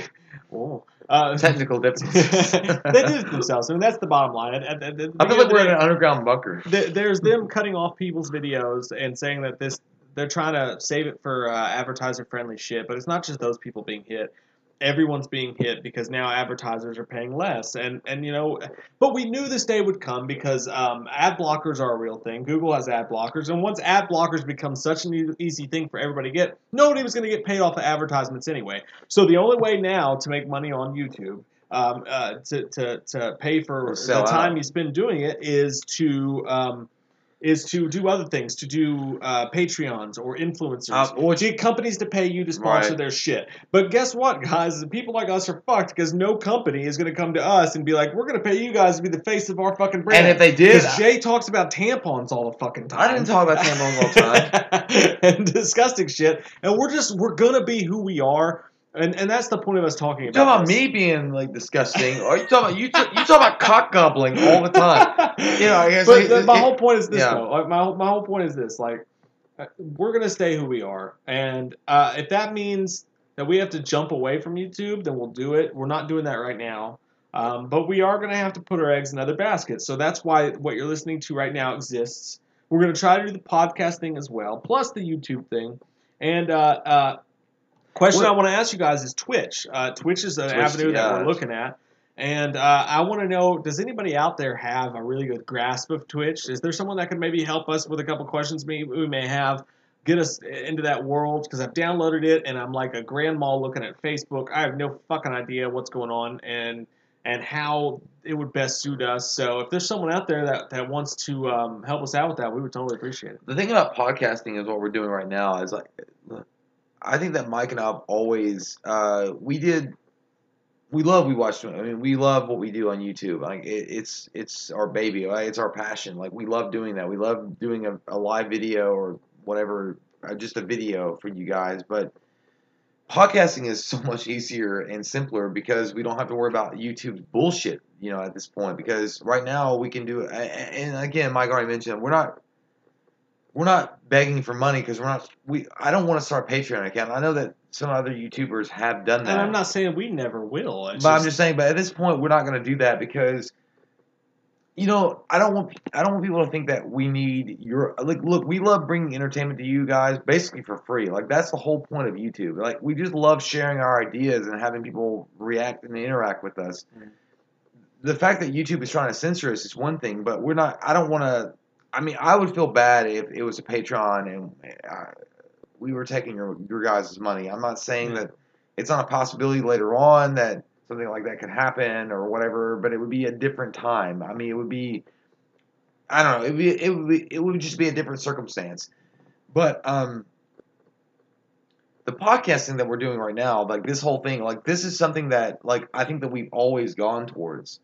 Oh. Uh, Technical differences. they did it themselves. I mean, that's the bottom line. At, at, at the I feel like we're in an underground bunker. there- there's them cutting off people's videos and saying that this they're trying to save it for uh, advertiser friendly shit but it's not just those people being hit everyone's being hit because now advertisers are paying less. And and you know but we knew this day would come because um, ad blockers are a real thing. Google has ad blockers. And once ad blockers become such an easy thing for everybody to get nobody was going to get paid off of advertisements anyway. So the only way now to make money on youtube um, uh, to, to, to pay for the time out. you spend doing it is to um, is to do other things, to do uh, Patreons or influencers, Uh, or get companies to pay you to sponsor Right. their shit. But guess what, guys? People like us are fucked because no company is going to come to us and be like, "We're going to pay you guys to be the face of our fucking brand." And if they did, because Jay talks about tampons all the fucking time. I didn't talk about tampons all the time. and disgusting shit. And we're just we're gonna be who we are. And, and that's the point of us talking You about. talking about this. me being like disgusting, or you talking about you? T- you talking about cock gobbling all the time? You know, I guess but it- my it- whole point is this yeah. though. Like my whole- my whole point is this. Like we're gonna stay who we are, and uh, if that means that we have to jump away from YouTube, then we'll do it. We're not doing that right now. Um, but we are going to have to put our eggs in other baskets. So that's why what you're listening to right now exists. We're going to try to do the podcast thing as well, plus the YouTube thing. And uh, uh, question I want to ask you guys is Twitch. Uh, Twitch is an Twitch, avenue that we're looking at. And uh, I want to know: Does anybody out there have a really good grasp of Twitch? Is there someone that could maybe help us with a couple questions we, we may have? Get us into that world because I've downloaded it and I'm like a grandma looking at Facebook. I have no fucking idea what's going on and and how it would best suit us. So if there's someone out there that, that wants to um, help us out with that, we would totally appreciate it. The thing about podcasting is what we're doing right now is like, I think that Mike and I've always uh, we did. We love we watch. I mean, we love what we do on YouTube. Like it, it's it's our baby. Right? It's our passion. Like we love doing that. We love doing a, a live video or whatever, uh, just a video for you guys. But podcasting is so much easier and simpler because we don't have to worry about YouTube's bullshit. You know, at this point, because right now we can do. And again, Mike already mentioned we're not we're not begging for money because we're not. We I don't want to start a Patreon account. I know that some other YouTubers have done that. And I'm not saying we never will. It's but I'm just saying. But at this point, we're not going to do that because, you know, I don't want I don't want people to think that we need your like. Look, we love bringing entertainment to you guys basically for free. Like that's the whole point of YouTube. Like we just love sharing our ideas and having people react and interact with us. Mm. The fact that YouTube is trying to censor us is one thing, but we're not. I don't want to. I mean, I would feel bad if it was a Patreon and uh, we were taking your your guys' money. I'm not saying that it's not a possibility later on that something like that could happen or whatever, but it would be a different time. I mean, it would be I don't know, it would be, it would be, it would just be a different circumstance. But um the podcasting that we're doing right now, like this whole thing, like this is something that like I think that we've always gone towards.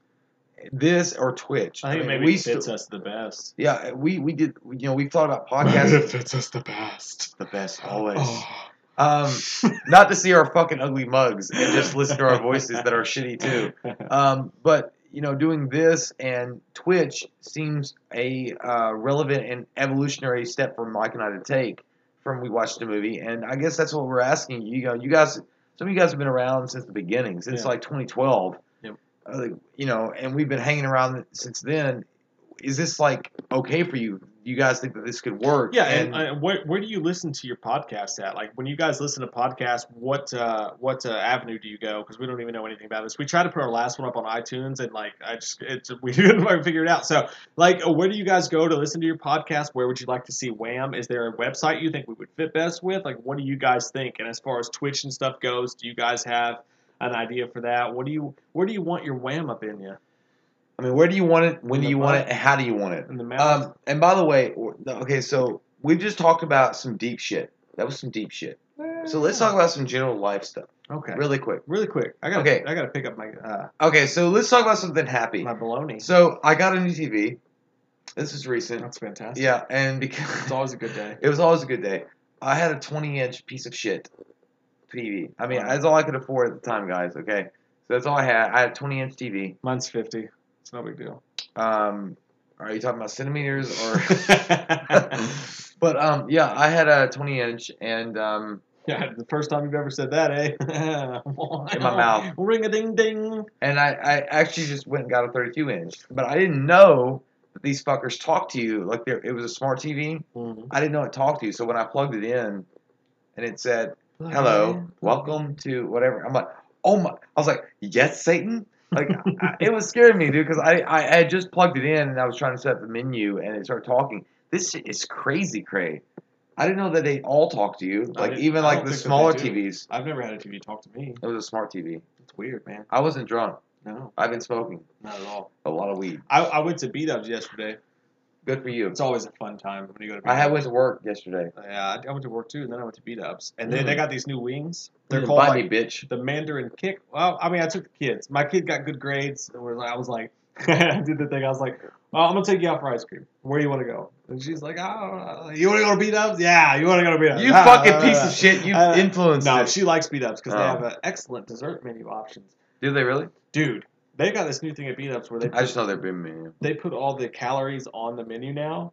This or Twitch. I think mean, maybe we it fits st- us the best. Yeah, we we did. You know, we've thought about podcasting. fits us the best. the best always. Oh. Um, not to see our fucking ugly mugs and just listen to our voices that are shitty too. Um, but you know, doing this and Twitch seems a uh, relevant and evolutionary step for Mike and I to take from we watched the movie, and I guess that's what we're asking you. You know, you guys, some of you guys have been around since the beginning, since Yeah. like 2012. Uh, you know, and we've been hanging around since then. Is this like okay for you? Do you guys think that this could work? Yeah, and, and where, where do you listen to your podcast at? Like when you guys listen to podcasts, what uh, what uh, avenue do you go? Because we don't even know anything about this. We tried to put our last one up on iTunes, and like I just it's we didn't quite figure it out. So like, uh, where do you guys go to listen to your podcast? Where would you like to see Wham? Is there a website you think we would fit best with? Like, what do you guys think? And as far as Twitch and stuff goes, do you guys have an idea for that? What do you where do you want your Wham up in you? I mean, where do you want it? When do you want it? And how do you want it? In the mouth? Um, and by the way, okay, so we've just talked about some deep shit. That was some deep shit. So let's talk about some general life stuff, Okay. really quick. Really quick. I got Okay. I got to pick up my uh, Okay, so let's talk about something happy. my baloney. So I got a new TV. This is recent. That's fantastic. Yeah, and because It's always a good day. it was always a good day. I had a 20 inch piece of shit TV. I mean, Wow. that's all I could afford at the time, guys. Okay, so that's all I had. I had a 20 inch TV. Mine's 50. It's no big deal. Um, are you talking about centimeters or? but um, yeah, I had a 20 inch, and um, yeah, the first time you've ever said that, eh? In my mouth. Ring a ding ding. and I, I actually just went and got a 32 inch, but I didn't know that these fuckers talk to you like they're, it was a smart TV. Mm-hmm. I didn't know it talked to you, so when I plugged it in, and it said, "Hello, welcome to whatever," I'm like, "Oh my!" I was like, "Yes, Satan." Like I, it was scaring me, dude, because I, I I had just plugged it in and I was trying to set up the menu and it started talking. This shit is crazy, Cray. I didn't know that they all talk to you, like even like the smaller. TVs. I've never had a TV talk to me. It was a smart TV. It's weird, man. I wasn't drunk. No, I've been smoking not at all. a lot of weed. I, I went to B Dubs yesterday. Good for you. It's always a fun time when you go to I had went to work yesterday. Yeah, I- went to work too, and then I went to B Dubs. And they, Mm. they got these new wings. They're Mm, called like, bitch. the Mandarin kick. Well, I mean, I took the kids. My kid got good grades. And I was like, I did the thing. I was like, well, I'm gonna take you out for ice cream. Where do you want to go? And she's like, oh, you want to go to B Dubs? Yeah, you want to go to B Dubs? You Ah, fucking ah, piece ah. of shit. You Uh, influenced No, it. she likes B Dubs because they Oh. have an excellent dessert menu options. Do they really? Dude, they got this new thing at B Dubs where they I just know they're big menu. they put all the calories on the menu now.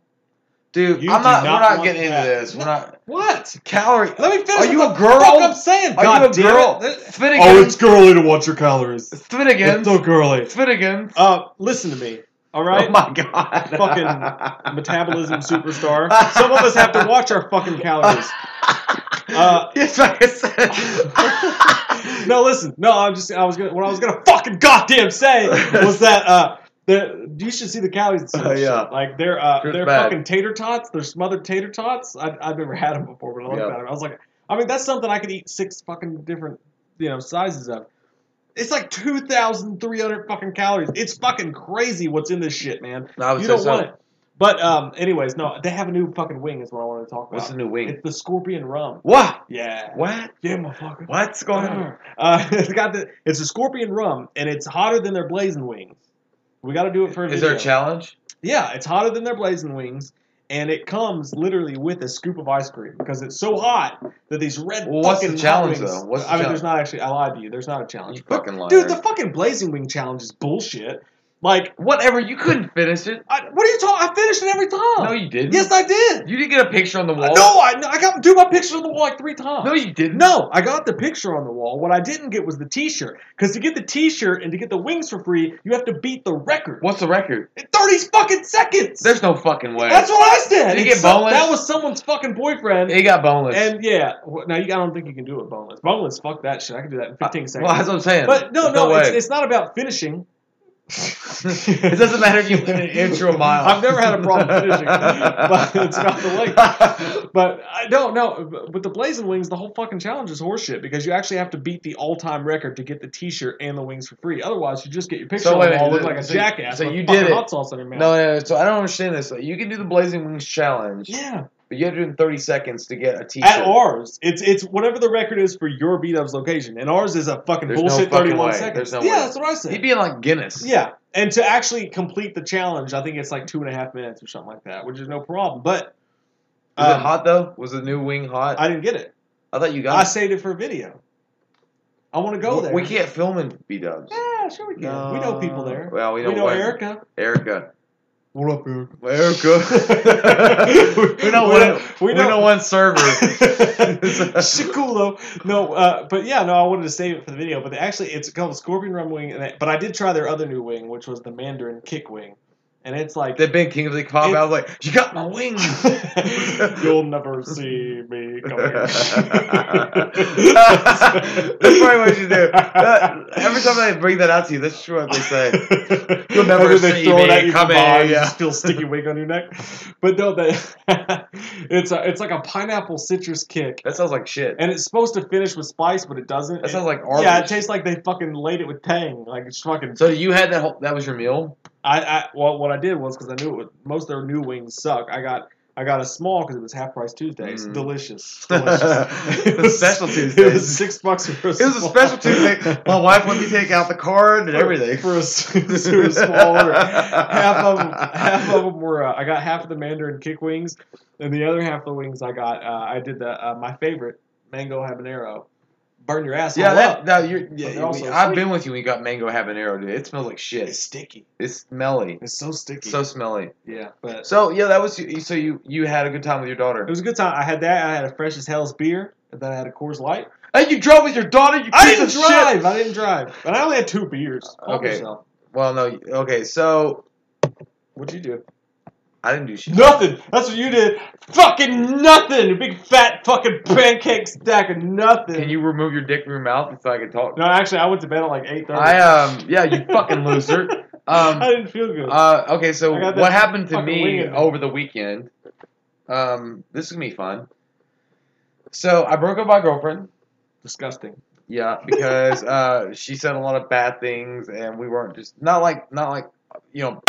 Dude, You I'm not. not we're not getting into this. We're not. What? Calorie. Let me finish. Are you a girl? I'm saying. Are God you a girl? it. Finnegan. Oh, it's girly to watch your calories. It's Finnegan. It's so girly. It's Finnegan. Uh, listen to me. All right. Oh my god. Fucking metabolism superstar. Some of us have to watch our fucking calories. Uh, It's like I said. no, listen. No, I'm just. I was gonna. What I was gonna fucking goddamn say was that uh, the you should see the calories. in some of this yeah. shit. Like they're uh, they're bad. fucking tater tots. They're smothered tater tots. I, I've never had them before, but I looked Yeah. at them. I was like, I mean, that's something I could eat six fucking different, you know, sizes of. It's like two thousand three hundred fucking calories. It's fucking crazy what's in this shit, man. You don't so. want it. But um, anyways, no, they have a new fucking wing. Is what I want to talk about. What's the new wing? It's the scorpion rum. What? Yeah. What? Yeah, motherfucker. What's going on? Uh, it's got the. It's a scorpion rum, and it's hotter than their blazing wings. We got to do it for a Is video. there a challenge? Yeah, it's hotter than their blazing wings, and it comes literally with a scoop of ice cream because it's so hot that these red. Well, what's the challenge, wings- though? What's the I mean, challenge? there's not actually. I lied to you. There's not a challenge. You fucking liar. Dude, the fucking blazing wing challenge is bullshit. Like, Whatever. You couldn't finish it. I, what are you talking? I finished it every time. No, you didn't. Yes, I did. You didn't get a picture on the uh, wall. No, I, I got do my picture on the wall like three times. No, you didn't. No, I got the picture on the wall. What I didn't get was the T-shirt. Because to get the T-shirt and to get the wings for free, you have to beat the record. What's the record? In Thirty fucking seconds. There's no fucking way. That's what I said. Did you It's get boneless? That was someone's fucking boyfriend. He got boneless. and yeah, now you, I don't think you can do it boneless. Boneless, fuck that shit. I can do that in uh, 15 seconds. well, that's what I'm saying. but no, There's no, way. it's, it's not about finishing. It doesn't matter if you win an inch or a mile. I've never had a problem finishing, but it's about the length. But I don't know. But the Blazing Wings, the whole fucking challenge is horseshit because you actually have to beat the all-time record to get the T-shirt and the wings for free. Otherwise, you just get your picture So on the wall, look like a so- jackass. so you did it. hot sauce on your mouth. No, no, no, so I don't understand this. You can do the Blazing Wings challenge, Yeah, but you have to do it in 30 seconds to get a T-shirt. at ours, it's it's whatever the record is for your B Dub's location, and ours is a fucking There's no bullshit fucking thirty-one way. seconds. There's no yeah, way. that's what I said. He'd be in like Guinness. Yeah, and to actually complete the challenge, I think it's like two and a half minutes or something like that, which is no problem. But Was it um, hot though? Was the new wing hot? I didn't get it. I thought you got I it. saved it for a video. I want to go there. We can't film in B Dubs. Yeah, sure we can. we know people there. Well, we we know, know Erica. Erica. What up, Erica? Erica. we know We one. know- We we know, one server. Though. No, uh, but yeah, no, I wanted to save it for the video. But actually, it's called Scorpion Rum Wing. And I, but I did try their other new wing, which was the Mandarin Kick Wing, and it's like they've been King of the Pop. I was like, you got my wings. You'll never see me coming. that's probably what you do. That- every time I bring that out to you, that's true what they say. You'll never see throw me from coming, yeah. feel sticky wing on your neck. But no, that it's a, it's like a pineapple citrus kick, That sounds like shit. and it's supposed to finish with spice, but it doesn't. That It- sounds like Arby's. yeah, it tastes like they fucking laid it with tang. Like it's fucking. So you had that whole, that was your meal? I, I well, what I did was because I knew it would, most of their new wings suck. I got I got a small because it was half price Tuesday. Mm. delicious. delicious. Special It was six bucks for a small. It was a special Tuesday. My wife let me take out the card and everything. for a, for a small order. Half of them, half of them were. Uh, I got half of the Mandarin kick wings, and the other half of the wings I got. Uh, I did the uh, my favorite mango habanero. Burn your ass Yeah, that, that you're, yeah, I've sweet. been with you when you got mango habanero, dude. It smells like shit. It's sticky. It's smelly. It's so sticky. So smelly. yeah, but So yeah, that was so you you had a good time with your daughter. it was a good time. I had that. I had a fresh as hell's beer, and then I had a Coors Light. And you drove with your daughter. You I didn't drive. Shit. I didn't drive, but I only had two beers. Okay. yourself. Well, no. Okay, so What'd you do? I didn't do shit. Nothing. That's what you did. Fucking nothing. A big fat fucking pancake stack of nothing. Can you remove your dick from your mouth so I can talk? No, actually, I went to bed at like eight thirty. I um yeah, you fucking loser. Um, I didn't feel good. Uh, okay, so I got that what happened to me. over the weekend? Um, this is gonna be fun. So I broke up with my girlfriend. Disgusting. Yeah, because uh, she said a lot of bad things, and we weren't just not like not like you know,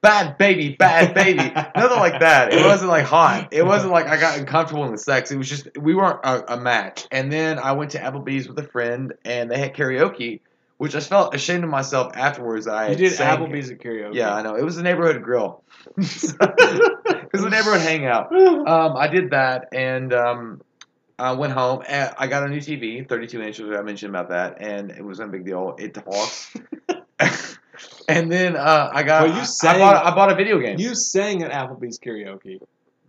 bad baby, bad baby, nothing like that. It wasn't like hot. It wasn't like I got uncomfortable in the sex. It was just we weren't a, a match. And then I went to Applebee's with a friend, and they had karaoke, which I felt ashamed of myself afterwards. I You did Applebee's at karaoke. Yeah, I know. It was a neighborhood grill. it was a neighborhood hangout. Um, I did that and um, I went home. And I got a new TV, 32 inches. I mentioned about that, and it wasn't a big deal. It talks. And then uh, I got. Well, you I, bought. I bought a video game. You sang at Applebee's karaoke.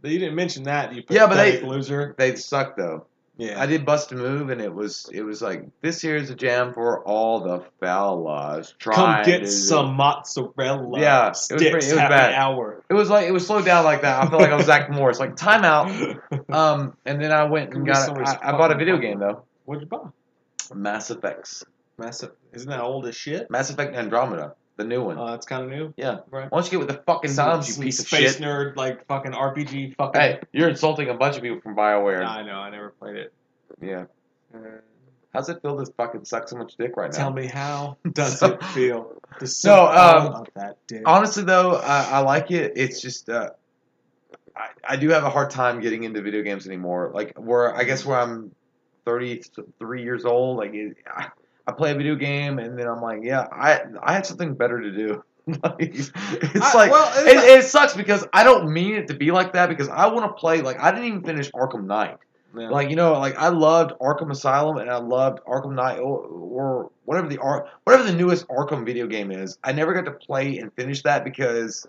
You didn't mention that. You Yeah, but they- loser. they suck though. Yeah. I did bust a move, and it was it was like this here is a jam for all the fellas. Come get to- some mozzarella. Yeah, it was pretty- it was bad. hour. It was like it was slowed down like that. I felt like I was Zach Morris, like timeout. Um, and then I went and got. I, I bought a video game though, What'd you buy? Mass Effects, Massive. Isn't that old as shit? Mass Effect Andromeda, the new one. Oh, that's kind of new. yeah. Right. Why don't you get with the fucking times, you piece of space shit? nerd, like fucking RPG, fucking. Hey, you're insulting a bunch of people from Bioware. Nah, I know. I never played it. Yeah. Uh, How's it feel to fucking suck so much dick right now? Tell me how does So- it feel to suck all um, that dick? Honestly, though, I, I like it. It's just uh, I, I do have a hard time getting into video games anymore. Like where I guess where I'm 33 years old, like it, I, I play a video game and then I'm like, yeah, I I had something better to do. like, it's I- like well, it, it's it sucks because I don't mean it to be like that because I want to play like I didn't even finish Arkham Knight. Yeah. Like you know, like I loved Arkham Asylum and I loved Arkham Knight or, or whatever the Ar- whatever the newest Arkham video game is. I never got to play and finish that because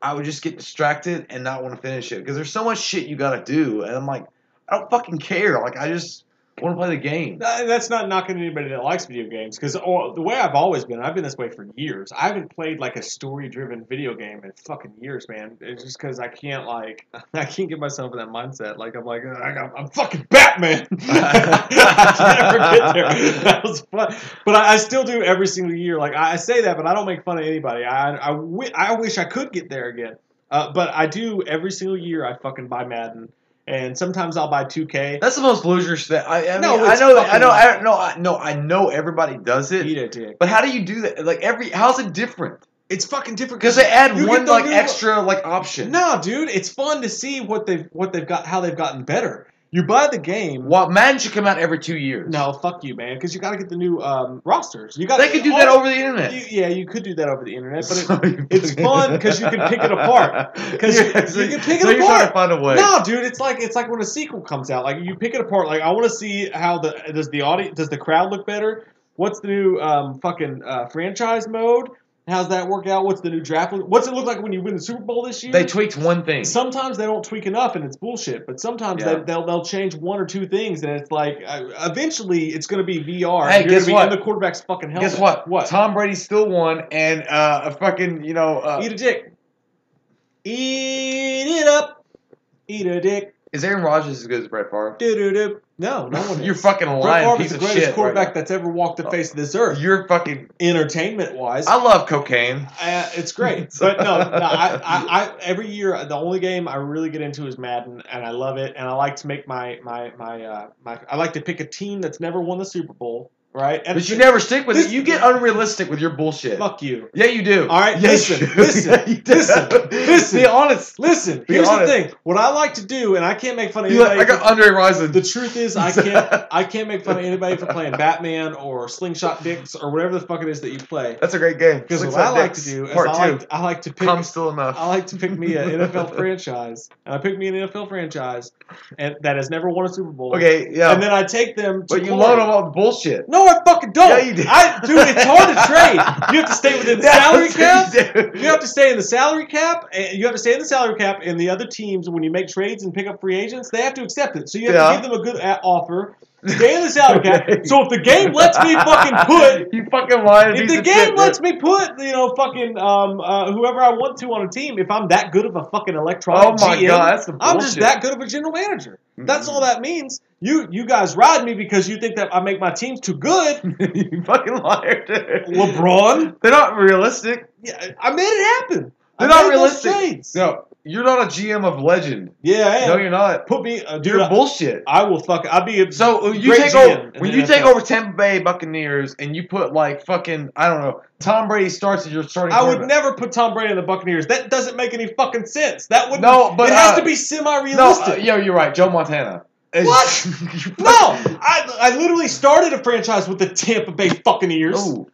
I would just get distracted and not want to finish it because there's so much shit you got to do, and I'm like, I don't fucking care. Like I just want to play the game. That's not knocking anybody that likes video games because the way I've always been, I've been this way for years. I haven't played like a story-driven video game in fucking years, man. It's just because I can't like I can't get myself in that mindset. Like I'm like "Uh, I I'm fucking Batman. I can't ever get there. That was fun, but I, I still do every single year. Like I, say that, but I don't make fun of anybody. I I, wish I could get there again. Uh, but I do every single year. I fucking buy Madden, and sometimes I'll buy 2K. That's the most loser shit. I, I mean, No, I know, I know, I know, I know, I know. Everybody does it, Eat a dick. but how do you do that? Like every, how's it different? It's fucking different Because they add one like extra like option. No, dude, it's fun to see what they've what they've got, how they've gotten better. You buy the game. Well, Madden should come out every two years. No, fuck you, man, because you got to get the new um, rosters. You got they could do that over the internet. You, yeah, you could do that over the internet, but it, So it's fun because you can pick it apart. 'Cause you- so- you can pick it so you're trying to find a way. no, dude, it's like it's like when a sequel comes out. Like you pick it apart. Like I want to see how the does the audience does the crowd look better? What's the new um, fucking uh, franchise mode? How's that work out? What's the new draft? What's it look like when you win the Super Bowl this year? They tweaked one thing. sometimes they don't tweak enough and it's bullshit but sometimes Yeah. they, they'll, they'll change one or two things and it's like uh, eventually it's going to be vr Hey, You're guess what? in the quarterback's fucking helmet Guess what? what Tom Brady still won, and uh, a fucking you know uh, eat a dick eat it up eat a dick is Aaron Rodgers as good as Brett Favre? do-do-do. no no one You're is. fucking Brett lying, Favre piece is the greatest quarterback right that's ever walked the face of this earth. You're fucking. entertainment wise I love cocaine. Uh, it's great, but no, no. I, I, I every year the only game I really get into is Madden, and I love it. And I like to make my my my uh, my. I like to pick a team that's never won the Super Bowl, right? And But you never stick with this- it. You get unrealistic with your bullshit. fuck you. Yeah, you do. All right, Yeah, listen, listen, Yeah, listen, listen. Be honest. Listen, Be here's honest. the thing. What I like to do, and I can't make fun of You like, anybody. I got Andre Rison. the truth is, I can't. I can't make fun of anybody for playing Batman or Slingshot Dicks or whatever the fuck it is that you play. That's a great game. Because what I like Dicks, to do is I like, I like to pick Come still enough. I like to pick me an NFL franchise, and I pick me an NFL franchise, and that has never won a Super Bowl. Okay, yeah. and then I take them. To but you load them all with bullshit. No, I fucking don't. Yeah, you do. I, dude, it's hard to trade. You have to stay within the salary cap. you. You have to stay in the salary cap, and you have to stay in the salary cap. And the other teams, when you make trades and pick up free agents, they have to accept it. So you have Yeah. to give them a good offer. Stay in the salary cap. So if the game lets me fucking put you fucking lying. if the game shit, lets me put, you know, fucking um, uh, whoever I want to on a team, if I'm that good of a fucking electronic Oh my GM, God, that's I'm just that good of a general manager. That's all that means. You you guys ride me because you think that I make my teams too good. you fucking liar, dude. LeBron, They're not realistic. yeah, I made it happen. They're I not realistic. No, you're not a GM of legend. Yeah, I am. No, you're not. Put me, uh, dude. You're I, bullshit. I will fuck. I'll be a So uh, you take GM over when you take over Tampa Bay Buccaneers and you put like fucking I don't know Tom Brady starts as your starting. I would never put Tom Brady in the Buccaneers. That doesn't make any fucking sense. That would No, but, it has uh, to be semi-realistic. uh, yeah, you're right. Joe Montana. What? No, I, I literally started a franchise with the Tampa Bay Buccaneers. Ooh.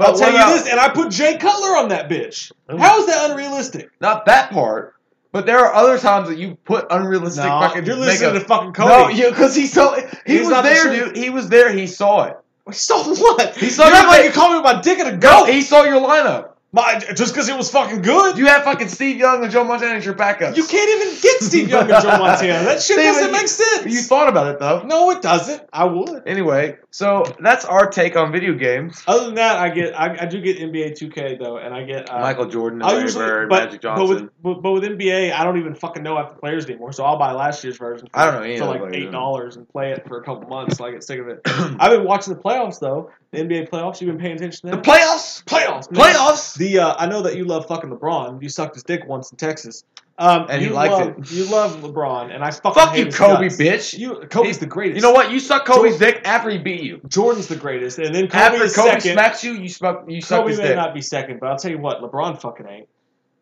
I'll tell you about- this, and I put Jay Cutler on that bitch. Ooh. How is that unrealistic? Not that part. But there are other times that you put unrealistic No, fucking. you're listening makeup. to fucking Cody. No, yeah, because he saw. He He's was there, truth. dude. He was there. He saw it. He saw what? He saw You're not like you call me my dick and a No, goat. he saw your lineup. My, just because it was fucking good. You have fucking Steve Young and Joe Montana as your backups. You can't even get Steve Young and Joe Montana. That shit Steve, doesn't you- make sense. You thought about it though. no, it doesn't. I would. Anyway, so that's our take on video games. Other than that, I get I, I do get NBA 2K though, and I get uh, Michael Jordan, I Larry usually, Bird, but, Magic but with but, but with NBA, I don't even fucking know the players anymore. So I'll buy last year's version. For, I don't know for like eight dollars and play it for a couple months. So I get sick of it. I've been watching the playoffs though. The NBA playoffs. You've been paying attention to the that? playoffs, playoffs. man. playoffs. The uh, I know that you love fucking LeBron. You sucked his dick once in Texas. Um, And he you liked love, it. You love LeBron, and I fucking Fuck you, Kobe, guts. bitch. You Kobe's He- the greatest. You know what? You suck Kobe's Jordan- dick after he beat you. Jordan's the greatest, and then Kobe After Kobe second. smacks you, you suck. You suck Kobe his may dick. not be second, but I'll tell you what, LeBron fucking ain't.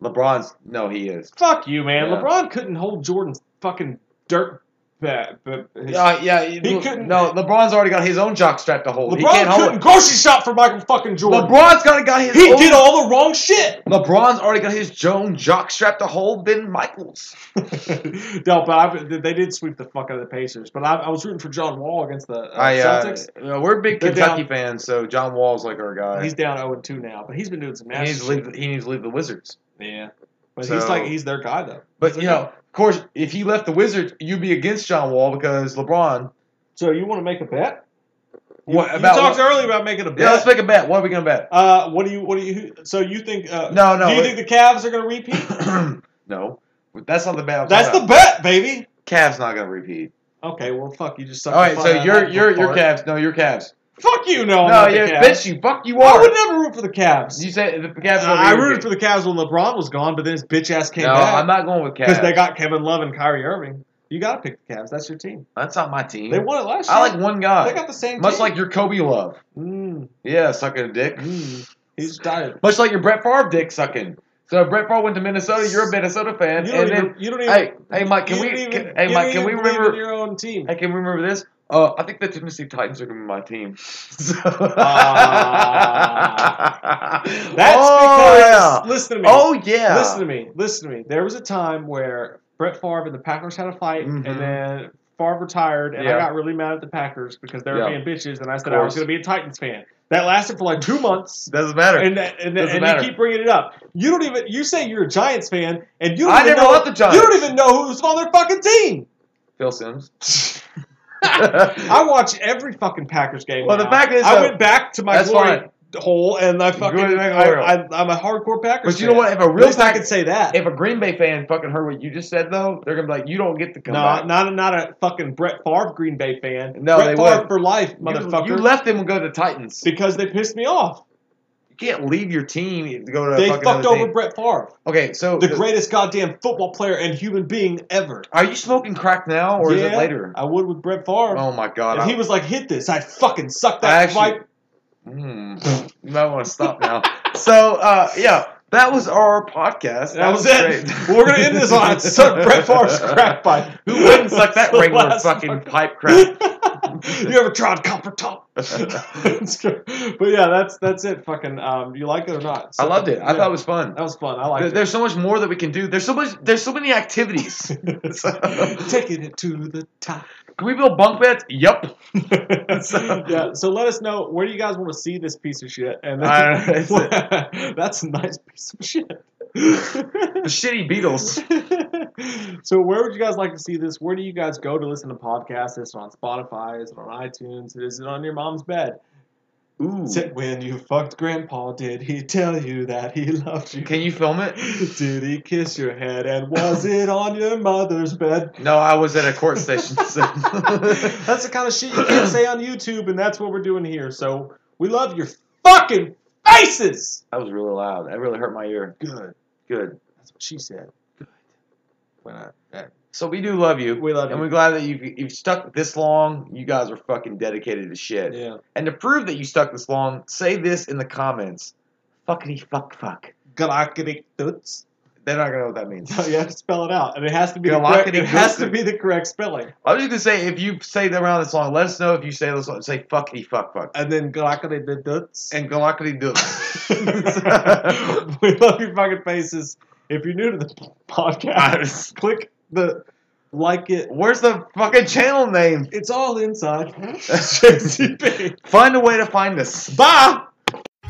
LeBron's no, he is. Fuck you, man. Yeah. LeBron couldn't hold Jordan's fucking dirt. Bat, but his, Yeah, yeah. He couldn't- No, LeBron's already got his own jock strap to hold. LeBron he can't hold couldn't it. grocery shop for Michael fucking Jordan. LeBron's got got his. he own, did all the wrong shit. LeBron's already got his own jock strap to hold. Ben Michaels. no, but I, they did sweep the fuck out of the Pacers. But I, I was rooting for John Wall against the uh, I, uh, Celtics. you know, we're big They're Kentucky down- fans, so John Wall's like our guy. He's down 0 2 now, but he's been doing some he needs leave. He needs to leave the Wizards. Yeah, but he's like he's their guy though. But you know, course, if he left the Wizards, you'd be against John Wall because LeBron. so you want to make a bet? You, What you about talked what? earlier about making a bet. Yeah, let's make a bet. What are we gonna bet? uh, what do you? What do you? So you think? Uh, No, no, Do you think the Cavs are going to repeat? no, that's not the bet. I'm That's the talking bet, baby. about. Cavs not gonna repeat. Okay, well, fuck you. Just suck All right, so fun out you're of you're that. Cavs. No, you're Cavs. Fuck you, no. I'm No, not the yeah, Cavs. bitch, you fuck you are. I are. would never root for the Cavs. You say the Cavs. Uh, I rooted for the Cavs when LeBron was gone, but then his bitch ass came No, back I'm not going with Cavs because they got Kevin Love and Kyrie Irving. You got to pick the Cavs. That's your team. That's not my team. They won it last year. I like one guy. They got the same. Much team. like your Kobe love. Mm, Yeah, sucking a dick. mm. He's tired. Much like your Brett Favre dick sucking. So Brett Favre went to Minnesota, you're a Minnesota fan. You and don't, even, then, you don't even. hey, hey, Mike, can we? even- Can, hey, Mike, can we even believe in remember? your own team? Hey, can we remember this? Uh, I think the Tennessee Titans are gonna be my team. That's oh, because yeah. listen to me. Oh yeah. Listen to me. Listen to me. There was a time where Brett Favre and the Packers had a fight, Mhm. and then Favre retired, and I got really mad at the Packers because they were Yeah. being bitches, and I said I was going to be a Titans fan. That lasted for like two months. Doesn't matter. And, and, Doesn't and matter. you keep bringing it up. You don't even. You say you're a Giants fan, and you don't I even never know. the Giants. You don't even know who's on their fucking team. Phil Simms. I watch every fucking Packers game. Well, the fact is, I went back to my that's glory fine. Hole, and I fucking I, I, I'm a hardcore Packers. But you know what? If a real I can say that. if a Green Bay fan fucking heard what you just said, though, they're gonna be like, "You don't get to come No, back." not not a fucking Brett Favre Green Bay fan. No, Brett they Favre would. for life, motherfucker. You, left them and go to the Titans. because they pissed me off. You can't leave your team to go to. They fucked over team. Brett Favre, Okay, so the greatest goddamn football player and human being ever. Are you smoking crack now, or is it later? I would with Brett Favre. Oh my god! if I- he was like, "Hit this," I'd fucking suck I that actually- swipe. Hmm. you might want to stop now. so, uh, yeah, that was our podcast. That was it. We're gonna end this on suck Brett Favre's crack pipe. Who wouldn't suck that regular fucking pipe crack? you ever tried copper top? But yeah, that's that's it. Fucking, um, you like it or not? I loved it. I Yeah. thought it was fun. that was fun. I like. There- it. There's so much more that we can do. There's so much. There's so many activities. So- Taking it to the top. Can we build bunk beds? Yup. yeah, so let us know where do you guys want to see this piece of shit, and then, I- that's a nice piece of shit. The shitty Beatles. so where would you guys like to see this? Where do you guys go to listen to podcasts? Is it on Spotify? Is it on iTunes? Is it on your mom's bed? Ooh. Said, when you fucked grandpa, did he tell you that he loved you? Can you film it? Did he kiss your head? And was it on your mother's bed? No, I was at a court station. So. That's the kind of shit you can't say on YouTube, and that's what we're doing here. So we love your fucking faces. that was really loud. That really hurt my ear. Good. Good. That's what she said. Good. When I, that- So we do love you. We love you. and we're glad that you've, you've stuck this long. You guys are fucking dedicated to shit. yeah. And to prove that you stuck this long, say this in the comments. Fuckity fuck fuck. Galactic toots. They're not gonna know what that means. you have to spell it out, and it has to be the correct, it has to be the correct spelling. I was just gonna say if you say them around this long, let us know if you say this long. Say fuckity fuck fuck. And then galactic toots. And galacity do. we love your fucking faces. If you're new to the podcast, click the like it. Where's the fucking channel name? It's all inside. That's JCP. Find a way to find us. Bye.